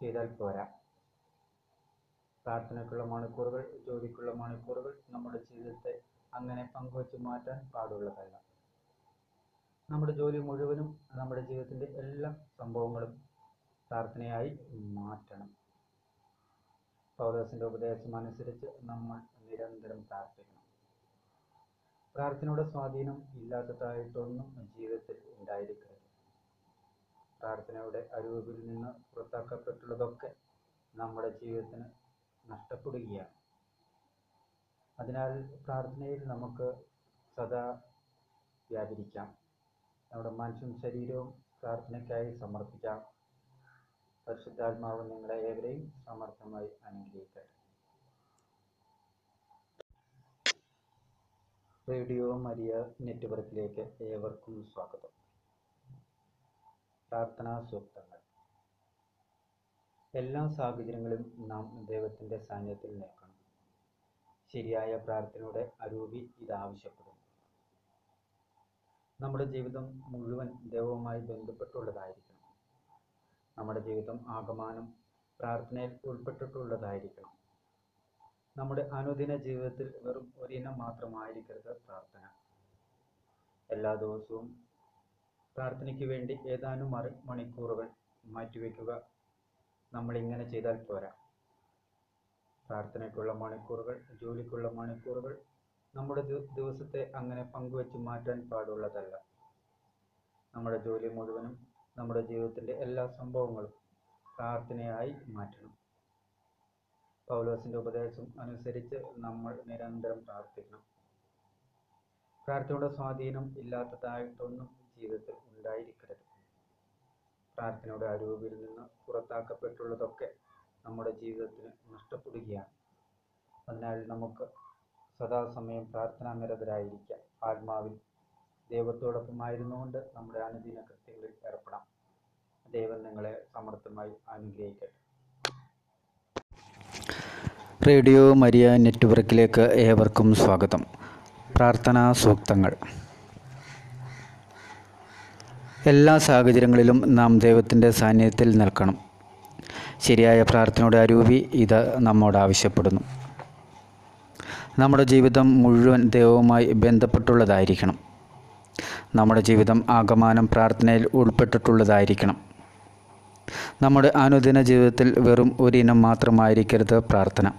ചെയ്താൽ പോരാ. പ്രാർത്ഥനയ്ക്കുള്ള മണിക്കൂറുകൾ ജോലിക്കുള്ള മണിക്കൂറുകൾ നമ്മുടെ ജീവിതത്തെ അങ്ങനെ പങ്കുവച്ച് മാറ്റാൻ പാടുള്ളതല്ല. നമ്മുടെ ജോലി മുഴുവനും നമ്മുടെ ജീവിതത്തിന്റെ എല്ലാ സംഭവങ്ങളും പ്രാർത്ഥനയായി മാറ്റണം. പൗലോസിന്റെ ഉപദേശം അനുസരിച്ച് നമ്മൾ നിരന്തരം പ്രാർത്ഥിക്കണം. പ്രാർത്ഥനയുടെ സ്വാധീനം ഇല്ലാത്തതായിട്ടൊന്നും ജീവിതത്തിൽ ഉണ്ടായിരിക്കരുത്. പ്രാർത്ഥനയുടെ അരൂപിൽ നിന്ന് പുറത്താക്കപ്പെട്ടുള്ളതൊക്കെ നമ്മുടെ ജീവിതത്തിന് നഷ്ടപ്പെടുകയാണ്. അതിനാൽ പ്രാർത്ഥനയിൽ നമുക്ക് സദാ വ്യാപരിക്കാം. നമ്മുടെ മനസ്സും ശരീരവും പ്രാർത്ഥനയ്ക്കായി സമർപ്പിക്കാം. പരിശുദ്ധാത്മാവ് നിങ്ങളെ ഏവരെയും സമർത്ഥമായി അനുഗ്രഹിക്കട്ടെ. റേഡിയോ മരിയ നെറ്റ്വർക്കിലേക്ക് ഏവർക്കും സ്വാഗതം. പ്രാർത്ഥനാ സൂക്തങ്ങൾ. എല്ലാ സാഹചര്യങ്ങളിലും നാം ദൈവത്തിന്റെ സാന്നിധ്യത്തിൽ നിൽക്കണം. ശരിയായ പ്രാർത്ഥനയുടെ അരൂപി ഇത് ആവശ്യപ്പെടുന്നു. നമ്മുടെ ജീവിതം മുഴുവൻ ദൈവവുമായി ബന്ധപ്പെട്ടുള്ളതായിരിക്കണം. നമ്മുടെ ജീവിതം ആകമാനം പ്രാർത്ഥനയിൽ ഉൾപ്പെട്ടിട്ടുള്ളതായിരിക്കണം. നമ്മുടെ അനുദിന ജീവിതത്തിൽ വെറും ഒരിനം മാത്രമായിരിക്കരുത് പ്രാർത്ഥന. എല്ലാ ദിവസവും പ്രാർത്ഥനയ്ക്ക് വേണ്ടി ഏതാനും മറി മണിക്കൂറുകൾ മാറ്റിവെക്കുക നമ്മൾ ഇങ്ങനെ ചെയ്താൽ പോരാ. പ്രാർത്ഥനയ്ക്കുള്ള മണിക്കൂറുകൾ ജോലിക്കുള്ള മണിക്കൂറുകൾ നമ്മുടെ ദിവസത്തെ അങ്ങനെ പങ്കുവെച്ച് മാറ്റാൻ പാടുള്ളതല്ല. നമ്മുടെ ജോലി മുഴുവനും നമ്മുടെ ജീവിതത്തിന്റെ എല്ലാ സംഭവങ്ങളും പ്രാർത്ഥനയായി മാറ്റണം. പൗലോസിന്റെ ഉപദേശം അനുസരിച്ച് നമ്മൾ നിരന്തരം പ്രാർത്ഥിക്കണം. പ്രാർത്ഥനയുടെ സ്വാധീനം ഇല്ലാത്തതായിട്ടൊന്നും ജീവിതത്തിൽ ഉണ്ടായിരിക്കരുത്. പ്രാർത്ഥനയുടെ അരൂപിൽ നിന്ന് പുറത്താക്കപ്പെട്ടുള്ളതൊക്കെ നമ്മുടെ ജീവിതത്തിന് നഷ്ടപ്പെടുകയാണ്. അതിനാൽ നമുക്ക് സദാസമയം പ്രാർത്ഥനാ നിരതരായിരിക്കാം ആത്മാവിൽ ദൈവത്തോടൊപ്പമായിരുന്നുകൊണ്ട് നമ്മുടെ അനുദിന കൃത്യങ്ങളിൽ ഏർപ്പെടാം. ദൈവം നിങ്ങളെ സമർത്ഥമായി അനുഗ്രഹിക്കട്ടെ. റേഡിയോ മരിയ നെറ്റ്വർക്കിലേക്ക് ഏവർക്കും സ്വാഗതം. പ്രാർത്ഥനാ സൂക്തങ്ങൾ. എല്ലാ സാഹചര്യങ്ങളിലും നാം ദൈവത്തിന്റെ സാന്നിധ്യത്തിൽ നിൽക്കണം. ശരിയായ പ്രാർത്ഥനയുടെ അരൂപി ഇത് നമ്മോട് ആവശ്യപ്പെടുന്നു. നമ്മുടെ ജീവിതം മുഴുവൻ ദൈവവുമായി ബന്ധപ്പെട്ടുള്ളതായിരിക്കണം. നമ്മുടെ ജീവിതം ആകമാനം പ്രാർത്ഥനയിൽ ഉൾപ്പെട്ടിട്ടുള്ളതായിരിക്കണം. നമ്മുടെ അനുദിന ജീവിതത്തിൽ വെറും ഒരിനം മാത്രമായിരിക്കരുത് പ്രാർത്ഥന.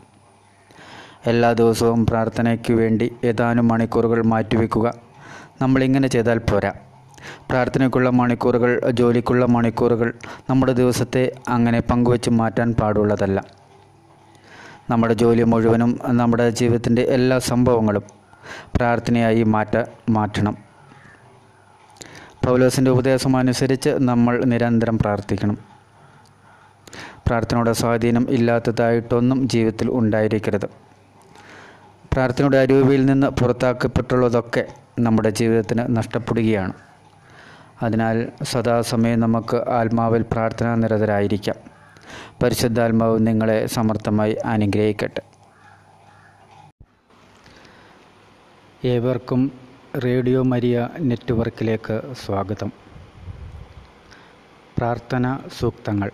എല്ലാ ദിവസവും പ്രാർത്ഥനയ്ക്ക് വേണ്ടി ഏതാനും മണിക്കൂറുകൾ മാറ്റിവെക്കുക. നമ്മളിങ്ങനെ ചെയ്താൽ പോരാ. പ്രാർത്ഥനയ്ക്കുള്ള മണിക്കൂറുകൾ ജോലിക്കുള്ള മണിക്കൂറുകൾ നമ്മുടെ ദിവസത്തെ അങ്ങനെ പങ്കുവെച്ച് മാറ്റാൻ പാടുള്ളതല്ല. നമ്മുടെ ജോലി മുഴുവനും നമ്മുടെ ജീവിതത്തിന്റെ എല്ലാ സംഭവങ്ങളും പ്രാർത്ഥനയായി മാറ്റ മാറ്റണം. പൗലോസിന്റെ ഉപദേശം അനുസരിച്ച് നമ്മൾ നിരന്തരം പ്രാർത്ഥിക്കണം. പ്രാർത്ഥനയുടെ സ്വാധീനം ഇല്ലാത്തതായിട്ടൊന്നും ജീവിതത്തിൽ ഉണ്ടായിരിക്കരുത്. പ്രാർത്ഥനയുടെ അരൂപിയിൽ നിന്ന് പുറത്താക്കപ്പെട്ടുള്ളതൊക്കെ നമ്മുടെ ജീവിതത്തിന് നഷ്ടപ്പെടുകയാണ്. അതിനാൽ സദാസമയം നമുക്ക് ആത്മാവിൽ പ്രാർത്ഥനാ നിരതരായിരിക്കാം. പരിശുദ്ധാത്മാവ് നിങ്ങളെ സമർത്ഥമായി അനുഗ്രഹിക്കട്ടെ. ഏവർക്കും റേഡിയോ മരിയ നെറ്റ്വർക്കിലേക്ക് സ്വാഗതം. പ്രാർത്ഥന സൂക്തങ്ങൾ.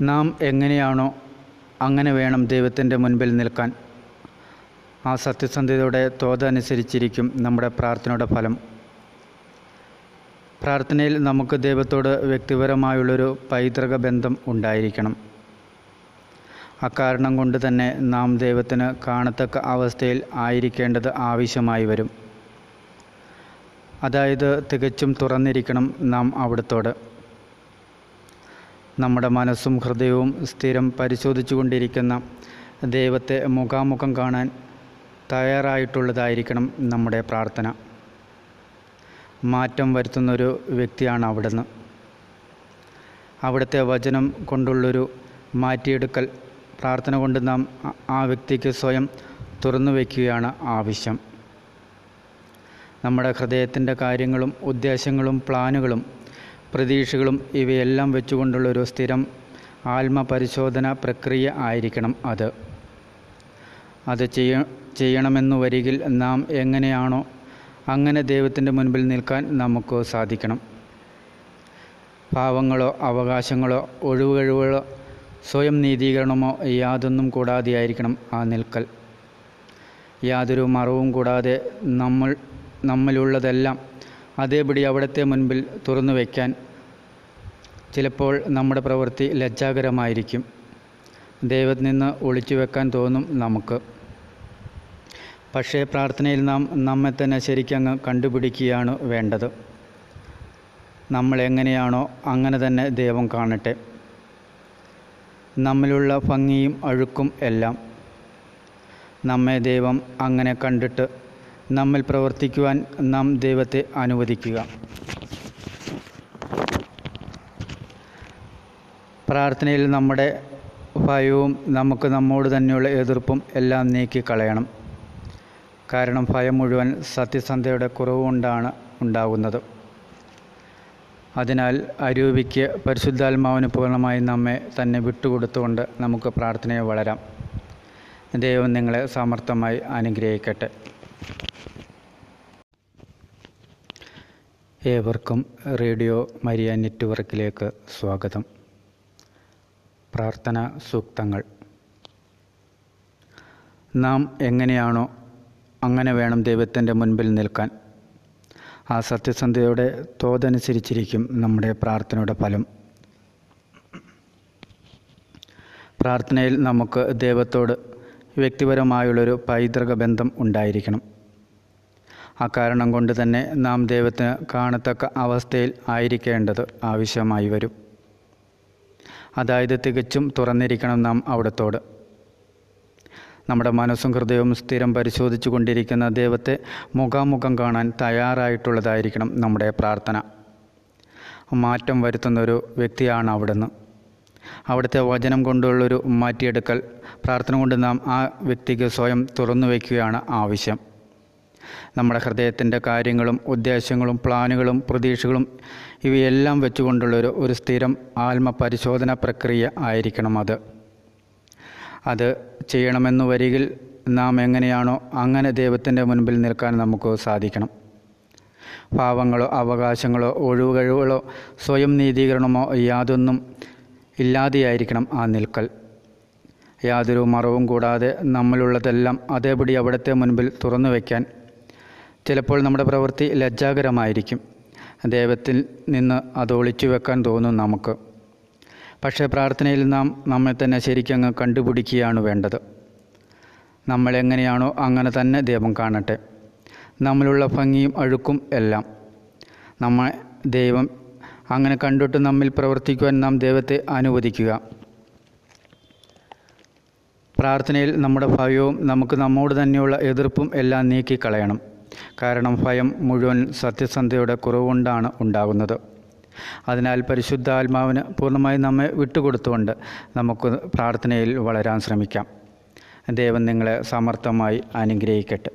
നാം എങ്ങനെയാണോ അങ്ങനെ വേണം ദൈവത്തിന്റെ മുൻപിൽ നിൽക്കാൻ. ആ സത്യസന്ധതയുടെ തോതനുസരിച്ചിരിക്കും നമ്മുടെ പ്രാർത്ഥനയുടെ ഫലം. പ്രാർത്ഥനയിൽ നമുക്ക് ദൈവത്തോട് വ്യക്തിപരമായുള്ളൊരു പൈതൃക ബന്ധം ഉണ്ടായിരിക്കണം. അക്കാരണം കൊണ്ട് തന്നെ നാം ദൈവത്തിന് കാണത്തക്ക അവസ്ഥയിൽ ആയിരിക്കേണ്ടത് ആവശ്യമായി വരും. അതായത് തികച്ചും തുറന്നിരിക്കണം നാം അവിടത്തോട്. നമ്മുടെ മനസ്സും ഹൃദയവും സ്ഥിരം പരിശോധിച്ചു കൊണ്ടിരിക്കുന്ന ദൈവത്തെ മുഖാമുഖം കാണാൻ തയ്യാറായിട്ടുള്ളതായിരിക്കണം നമ്മുടെ പ്രാർത്ഥന. മാറ്റം വരുത്തുന്നൊരു വ്യക്തിയാണ് അവിടുന്ന്. അവിടുത്തെ വചനം കൊണ്ടുള്ളൊരു മാറ്റിയെടുക്കൽ പ്രാർത്ഥന കൊണ്ട് നാം ആ- വ്യക്തിക്ക് സ്വയം തുറന്നു വയ്ക്കുകയാണ് ആവശ്യം. നമ്മുടെ ഹൃദയത്തിന്റെ കാര്യങ്ങളും ഉദ്ദേശങ്ങളും പ്ലാനുകളും പ്രതീക്ഷകളും ഇവയെല്ലാം വെച്ചുകൊണ്ടുള്ളൊരു സ്ഥിരം ആത്മപരിശോധന പ്രക്രിയ ആയിരിക്കണം അത്. അത് ചെയ്യ ചെയ്യണമെന്നു വരികിൽ നാം എങ്ങനെയാണോ അങ്ങനെ ദൈവത്തിന്റെ മുൻപിൽ നിൽക്കാൻ നമുക്ക് സാധിക്കണം. പാവങ്ങളോ അവകാശങ്ങളോ ഒഴിവുകഴിവുകളോ സ്വയം നീതീകരണമോ യാതൊന്നും കൂടാതെയായിരിക്കണം ആ നിൽക്കൽ. യാതൊരു മറവും കൂടാതെ നമ്മൾ നമ്മളുള്ളതെല്ലാം അതേപടി അവിടുത്തെ മുൻപിൽ തുറന്നു വയ്ക്കാൻ ചിലപ്പോൾ നമ്മുടെ പ്രവൃത്തി ലജ്ജാകരമായിരിക്കും. ദൈവത്തിൽ നിന്ന് ഒളിച്ചു വെക്കാൻ തോന്നും നമുക്ക്. പക്ഷേ പ്രാർത്ഥനയിൽ നാം നമ്മെ തന്നെ ശരിക്കങ്ങ് കണ്ടുപിടിക്കുകയാണ് വേണ്ടത്. നമ്മൾ എങ്ങനെയാണോ അങ്ങനെ തന്നെ ദൈവം കാണട്ടെ. നമ്മിലുള്ള ഭംഗിയും അഴുക്കും എല്ലാം നമ്മെ ദൈവം അങ്ങനെ കണ്ടിട്ട് നമ്മിൽ പ്രവർത്തിക്കുവാൻ നാം ദൈവത്തെ അനുവദിക്കുക. പ്രാർത്ഥനയിൽ നമ്മുടെ ഭയവും നമുക്ക് നമ്മോട് തന്നെയുള്ള എതിർപ്പും എല്ലാം നീക്കി കളയണം കാരണം ഭയം മുഴുവൻ സത്യസന്ധയുടെ കുറവ് കൊണ്ടാണ് ഉണ്ടാകുന്നത്. അതിനാൽ അരൂപിക്ക് പരിശുദ്ധാത്മാവിന് പൂർണമായി നമ്മെ തന്നെ വിട്ടുകൊടുത്തുകൊണ്ട് നമുക്ക് പ്രാർത്ഥനയെ വളരാം. ദൈവം നിങ്ങളെ സമർത്ഥമായി അനുഗ്രഹിക്കട്ടെ. ഏവർക്കും റേഡിയോ മരിയ നെറ്റ്വർക്കിലേക്ക് സ്വാഗതം. പ്രാർത്ഥന സൂക്തങ്ങൾ. നാം എങ്ങനെയാണോ അങ്ങനെ വേണം ദൈവത്തിന്റെ മുൻപിൽ നിൽക്കാൻ. ആ സത്യസന്ധതയുടെ തോതനുസരിച്ചിരിക്കും നമ്മുടെ പ്രാർത്ഥനയുടെ ഫലം. പ്രാർത്ഥനയിൽ നമുക്ക് ദൈവത്തോട് വ്യക്തിപരമായുള്ളൊരു പൈതൃക ബന്ധം ഉണ്ടായിരിക്കണം. ആ കാരണം കൊണ്ട് തന്നെ നാം ദൈവത്തിന് കാണത്തക്ക അവസ്ഥയിൽ ആയിരിക്കേണ്ടത് ആവശ്യമായി വരും. അതായത് തികച്ചും തുറന്നിരിക്കണം നാം അവിടത്തോട്. നമ്മുടെ മനസ്സും ഹൃദയവും സ്ഥിരം പരിശോധിച്ചു കൊണ്ടിരിക്കുന്ന ദൈവത്തെ മുഖാമുഖം കാണാൻ തയ്യാറായിട്ടുള്ളതായിരിക്കണം നമ്മുടെ പ്രാർത്ഥന. മാറ്റം വരുത്തുന്നൊരു വ്യക്തിയാണ് അവിടുന്ന്. അവിടുത്തെ വചനം കൊണ്ടുള്ളൊരു മാറ്റിയെടുക്കൽ പ്രാർത്ഥന കൊണ്ട് നാം ആ വ്യക്തിക്ക് സ്വയം തുറന്നു വയ്ക്കുകയാണ് ആവശ്യം. നമ്മുടെ ഹൃദയത്തിന്റെ കാര്യങ്ങളും ഉദ്ദേശങ്ങളും പ്ലാനുകളും പ്രതീക്ഷകളും ഇവയെല്ലാം വെച്ചുകൊണ്ടുള്ളൊരു ഒരു സ്ഥിരം ആത്മപരിശോധന പ്രക്രിയ ആയിരിക്കണം അത്. അത് ചെയ്യണമെന്ന് വരികിൽ നാം എങ്ങനെയാണോ അങ്ങനെ ദൈവത്തിന്റെ മുൻപിൽ നിൽക്കാൻ നമുക്ക് സാധിക്കണം. പാവങ്ങളോ അവകാശങ്ങളോ ഒഴിവുകഴിവുകളോ സ്വയം നീതീകരണമോ യാതൊന്നും ഇല്ലാതെയായിരിക്കണം ആ നിൽക്കൽ. യാതൊരു മറവും കൂടാതെ നമ്മളുള്ളതെല്ലാം അതേപടി അവിടുത്തെ മുൻപിൽ തുറന്നു വയ്ക്കാൻ ചിലപ്പോൾ നമ്മുടെ പ്രവൃത്തി ലജ്ജാകരമായിരിക്കും. ദൈവത്തിൽ നിന്ന് അത് ഒളിച്ചു വെക്കാൻ തോന്നും നമുക്ക്. പക്ഷേ പ്രാർത്ഥനയിൽ നാം നമ്മെ തന്നെ ശരിക്കങ്ങ് കണ്ടുപിടിക്കുകയാണ് വേണ്ടത്. നമ്മളെങ്ങനെയാണോ അങ്ങനെ തന്നെ ദൈവം കാണട്ടെ. നമ്മളുള്ള ഭംഗിയും അഴുക്കും എല്ലാം നമ്മൾ ദൈവം അങ്ങനെ കണ്ടിട്ട് നമ്മിൽ പ്രവർത്തിക്കുവാൻ നാം ദൈവത്തെ അനുവദിക്കുക. പ്രാർത്ഥനയിൽ നമ്മുടെ ഭയവും നമുക്ക് നമ്മോട് തന്നെയുള്ള എതിർപ്പും എല്ലാം നീക്കിക്കളയണം. കാരണം ഭയം മുഴുവൻ സത്യസന്ധയുടെ കുറവുകൊണ്ടാണ് ഉണ്ടാകുന്നത്. അതിനാൽ പരിശുദ്ധാത്മാവിന് പൂർണമായി നമ്മെ വിട്ടുകൊടുത്തുകൊണ്ട് നമുക്ക് പ്രാർത്ഥനയിൽ വളരാൻ ശ്രമിക്കാം. ദൈവം നിങ്ങളെ സമർത്ഥമായി അനുഗ്രഹിക്കട്ടെ.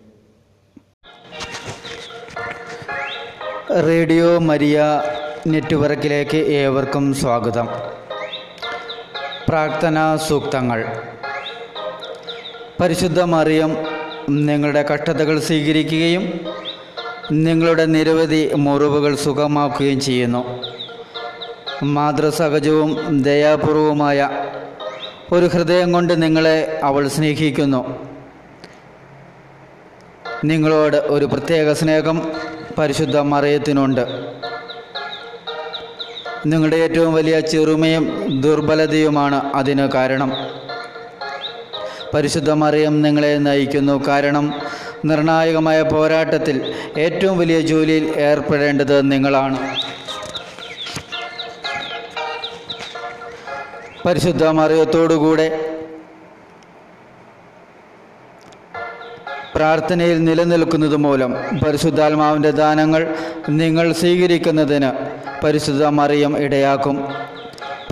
റേഡിയോ മരിയ നെറ്റ്വർക്കിലേക്ക് ഏവർക്കും സ്വാഗതം. പ്രാർത്ഥനാ സൂക്തങ്ങൾ. പരിശുദ്ധ മറിയം നിങ്ങളുടെ കഷ്ടതകൾ സ്വീകരിക്കുകയും നിങ്ങളുടെ നിരവധി മുറിവുകൾ സുഖമാക്കുകയും ചെയ്യുന്നു. മാതൃസഹജവും ദയാപൂർവവുമായ ഒരു ഹൃദയം കൊണ്ട് നിങ്ങളെ അവൾ സ്നേഹിക്കുന്നു. നിങ്ങളോട് ഒരു പ്രത്യേക സ്നേഹം പരിശുദ്ധ മറിയത്തിനുണ്ട്. നിങ്ങളുടെ ഏറ്റവും വലിയ ചെറുമയും ദുർബലതയുമാണ് അതിന് കാരണം. പരിശുദ്ധ മറിയം നിങ്ങളെ നയിക്കുന്നു. കാരണം നിർണായകമായ പോരാട്ടത്തിൽ ഏറ്റവും വലിയ ജോലിയിൽ ഏർപ്പെടേണ്ടത് നിങ്ങളാണ്. പരിശുദ്ധ മറിയത്തോടുകൂടെ പ്രാർത്ഥനയിൽ നിലനിൽക്കുന്നത് മൂലം പരിശുദ്ധാത്മാവിന്റെ ദാനങ്ങൾ നിങ്ങൾ സ്വീകരിക്കുന്നതിന് പരിശുദ്ധ മറിയം ഇടയാക്കും.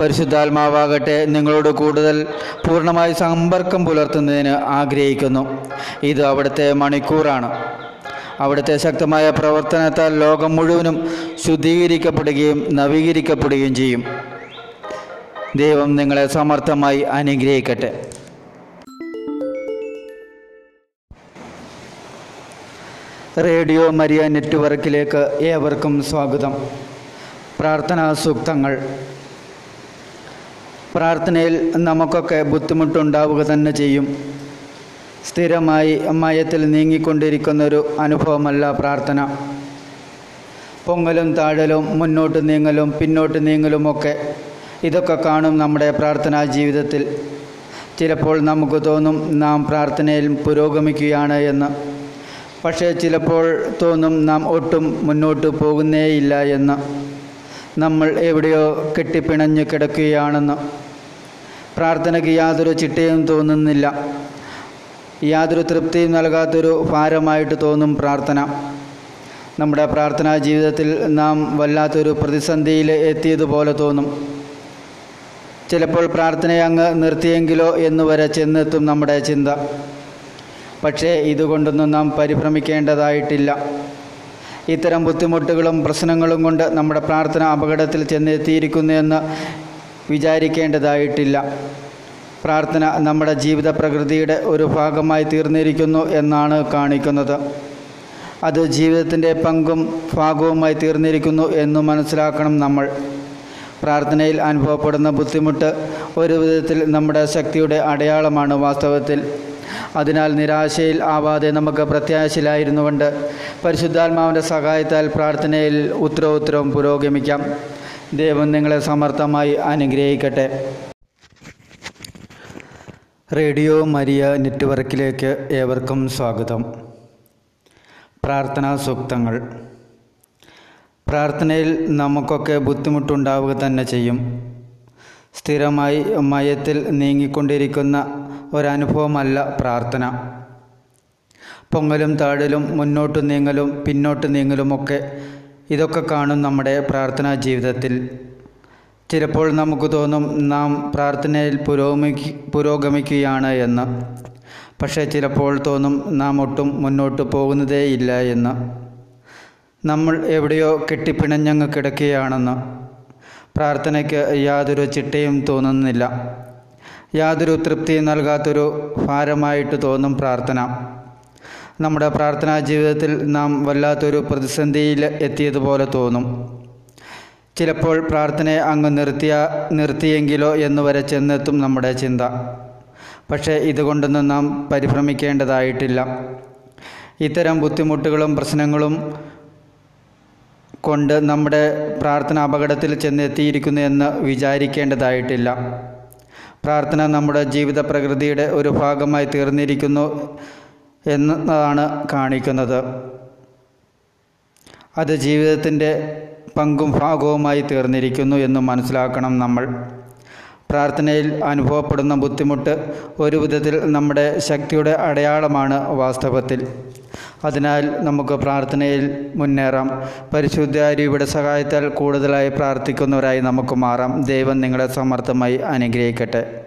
പരിശുദ്ധാത്മാവാകട്ടെ നിങ്ങളോട് കൂടുതൽ പൂർണമായി സമ്പർക്കം പുലർത്തുന്നതിന് ആഗ്രഹിക്കുന്നു. ഇത് അവിടുത്തെ മണിക്കൂറാണ്. അവിടുത്തെ ശക്തമായ പ്രവർത്തനത്താൽ ലോകം മുഴുവനും ശുദ്ധീകരിക്കപ്പെടുകയും നവീകരിക്കപ്പെടുകയും ചെയ്യും. ദൈവം നിങ്ങളെ സമർത്ഥമായി അനുഗ്രഹിക്കട്ടെ. റേഡിയോ മരിയ നെറ്റ്വർക്കിലേക്ക് ഏവർക്കും സ്വാഗതം. പ്രാർത്ഥനാ സൂക്തങ്ങൾ. പ്രാർത്ഥനയിൽ നമുക്കൊക്കെ ബുദ്ധിമുട്ടുണ്ടാവുക തന്നെ ചെയ്യും. സ്ഥിരമായി മയത്തിൽ നീങ്ങിക്കൊണ്ടിരിക്കുന്നൊരു അനുഭവമല്ല പ്രാർത്ഥന. പൊങ്ങലും താഴലും മുന്നോട്ട് നീങ്ങലും പിന്നോട്ട് നീങ്ങലുമൊക്കെ ഇതൊക്കെ കാണും നമ്മുടെ പ്രാർത്ഥനാ ജീവിതത്തിൽ. ചിലപ്പോൾ നമുക്ക് തോന്നും നാം പ്രാർത്ഥനയിൽ പുരോഗമിക്കുകയാണ് എന്ന്. പക്ഷേ ചിലപ്പോൾ തോന്നും നാം ഒട്ടും മുന്നോട്ട് പോകുന്നേയില്ല എന്ന്. നമ്മൾ എവിടെയോ കെട്ടിപ്പിണഞ്ഞ് കിടക്കുകയാണെന്ന്. പ്രാർത്ഥനയ്ക്ക് യാതൊരു ചിട്ടയും തോന്നുന്നില്ല. യാതൊരു തൃപ്തിയും നൽകാത്തൊരു ഭാരമായിട്ട് തോന്നും പ്രാർത്ഥന. നമ്മുടെ പ്രാർത്ഥനാ ജീവിതത്തിൽ നാം വല്ലാത്തൊരു പ്രതിസന്ധിയിൽ എത്തിയതുപോലെ തോന്നും. ചിലപ്പോൾ പ്രാർത്ഥനയെ അങ്ങ് നിർത്തിയെങ്കിലോ എന്ന് വരെ ചെന്നെത്തും നമ്മുടെ ചിന്ത. പക്ഷേ ഇതുകൊണ്ടൊന്നും നാം പരിഭ്രമിക്കേണ്ടതായിട്ടില്ല. ഇത്തരം ബുദ്ധിമുട്ടുകളും പ്രശ്നങ്ങളും കൊണ്ട് നമ്മുടെ പ്രാർത്ഥന അപകടത്തിൽ ചെന്നെത്തിയിരിക്കുന്നു എന്ന് വിചാരിക്കേണ്ടതായിട്ടില്ല. പ്രാർത്ഥന നമ്മുടെ ജീവിത പ്രകൃതിയുടെ ഒരു ഭാഗമായി തീർന്നിരിക്കുന്നു എന്നാണ് കാണിക്കുന്നത്. അത് ജീവിതത്തിന്റെ പങ്കും ഭാഗവുമായി തീർന്നിരിക്കുന്നു എന്ന് മനസ്സിലാക്കണം നമ്മൾ. പ്രാർത്ഥനയിൽ അനുഭവപ്പെടുന്ന ബുദ്ധിമുട്ട് ഒരു വിധത്തിൽ നമ്മുടെ ശക്തിയുടെ അടയാളമാണ് വാസ്തവത്തിൽ. അതിനാൽ നിരാശയിൽ ആവാതെ നമുക്ക് പ്രത്യാശയിലായിരുന്നു കൊണ്ട് പരിശുദ്ധാത്മാവിന്റെ സഹായത്താൽ പ്രാർത്ഥനയിൽ ഉത്തരോത്തരവും പുരോഗമിക്കാം. ദൈവം നിങ്ങളെ സമർത്ഥമായി അനുഗ്രഹിക്കട്ടെ. റേഡിയോ മരിയ നെറ്റ്വർക്കിലേക്ക് ഏവർക്കും സ്വാഗതം. പ്രാർത്ഥനാ സൂക്തങ്ങൾ. പ്രാർത്ഥനയിൽ നമുക്കൊക്കെ ബുദ്ധിമുട്ടുണ്ടാവുക തന്നെ ചെയ്യും. സ്ഥിരമായി മയത്തിൽ നീങ്ങിക്കൊണ്ടിരിക്കുന്ന ഒരനുഭവമല്ല പ്രാർത്ഥന. പൊങ്ങലും താഴലും മുന്നോട്ട് നീങ്ങലും പിന്നോട്ട് നീങ്ങലുമൊക്കെ ഇതൊക്കെ കാണും നമ്മുടെ പ്രാർത്ഥനാ ജീവിതത്തിൽ. ചിലപ്പോൾ നമുക്ക് തോന്നും നാം പ്രാർത്ഥനയിൽ പുരോഗമിക്ക് പുരോഗമിക്കുകയാണ് എന്ന്. പക്ഷേ ചിലപ്പോൾ തോന്നും നാം ഒട്ടും മുന്നോട്ട് പോകുന്നതേയില്ല എന്ന്. നമ്മൾ എവിടെയോ കെട്ടിപ്പിണഞ്ഞങ്ങ് കിടക്കുകയാണെന്ന്. പ്രാർത്ഥനയ്ക്ക് യാതൊരു ചിട്ടയും തോന്നുന്നില്ല. യാതൊരു തൃപ്തിയും നൽകാത്തൊരു ഭാരമായിട്ട് തോന്നും പ്രാർത്ഥന. നമ്മുടെ പ്രാർത്ഥനാ ജീവിതത്തിൽ നാം വല്ലാത്തൊരു പ്രതിസന്ധിയിൽ എത്തിയതുപോലെ തോന്നും. ചിലപ്പോൾ പ്രാർത്ഥനയെ അങ്ങ് നിർത്തിയ നിർത്തിയെങ്കിലോ എന്ന് വരെ ചെന്നെത്തും നമ്മുടെ ചിന്ത. പക്ഷേ ഇതുകൊണ്ടൊന്നും നാം പരിഭ്രമിക്കേണ്ടതായിട്ടില്ല. ഇത്തരം ബുദ്ധിമുട്ടുകളും പ്രശ്നങ്ങളും കൊണ്ട് നമ്മുടെ പ്രാർത്ഥന അപകടത്തിൽ ചെന്നെത്തിയിരിക്കുന്നു എന്ന് വിചാരിക്കേണ്ടതായിട്ടില്ല. പ്രാർത്ഥന നമ്മുടെ ജീവിത പ്രകൃതിയുടെ ഒരു ഭാഗമായി തീർന്നിരിക്കുന്നു. എന്നതാണ് കാണിക്കുന്നത്. അത് ജീവിതത്തിന്റെ പങ്കും ഭാഗവുമായി തീർന്നിരിക്കുന്നു എന്ന് മനസ്സിലാക്കണം നമ്മൾ. പ്രാർത്ഥനയിൽ അനുഭവപ്പെടുന്ന ബുദ്ധിമുട്ട് ഒരു വിധത്തിൽ നമ്മുടെ ശക്തിയുടെ അടയാളമാണ് വാസ്തവത്തിൽ. അതിനാൽ നമുക്ക് പ്രാർത്ഥനയിൽ മുന്നേറാം. പരിശുദ്ധാരിയുടെ സഹായത്താൽ കൂടുതലായി പ്രാർത്ഥിക്കുന്നവരായി നമുക്ക് മാറാം. ദൈവം നിങ്ങളെ സമർത്ഥമായി അനുഗ്രഹിക്കട്ടെ.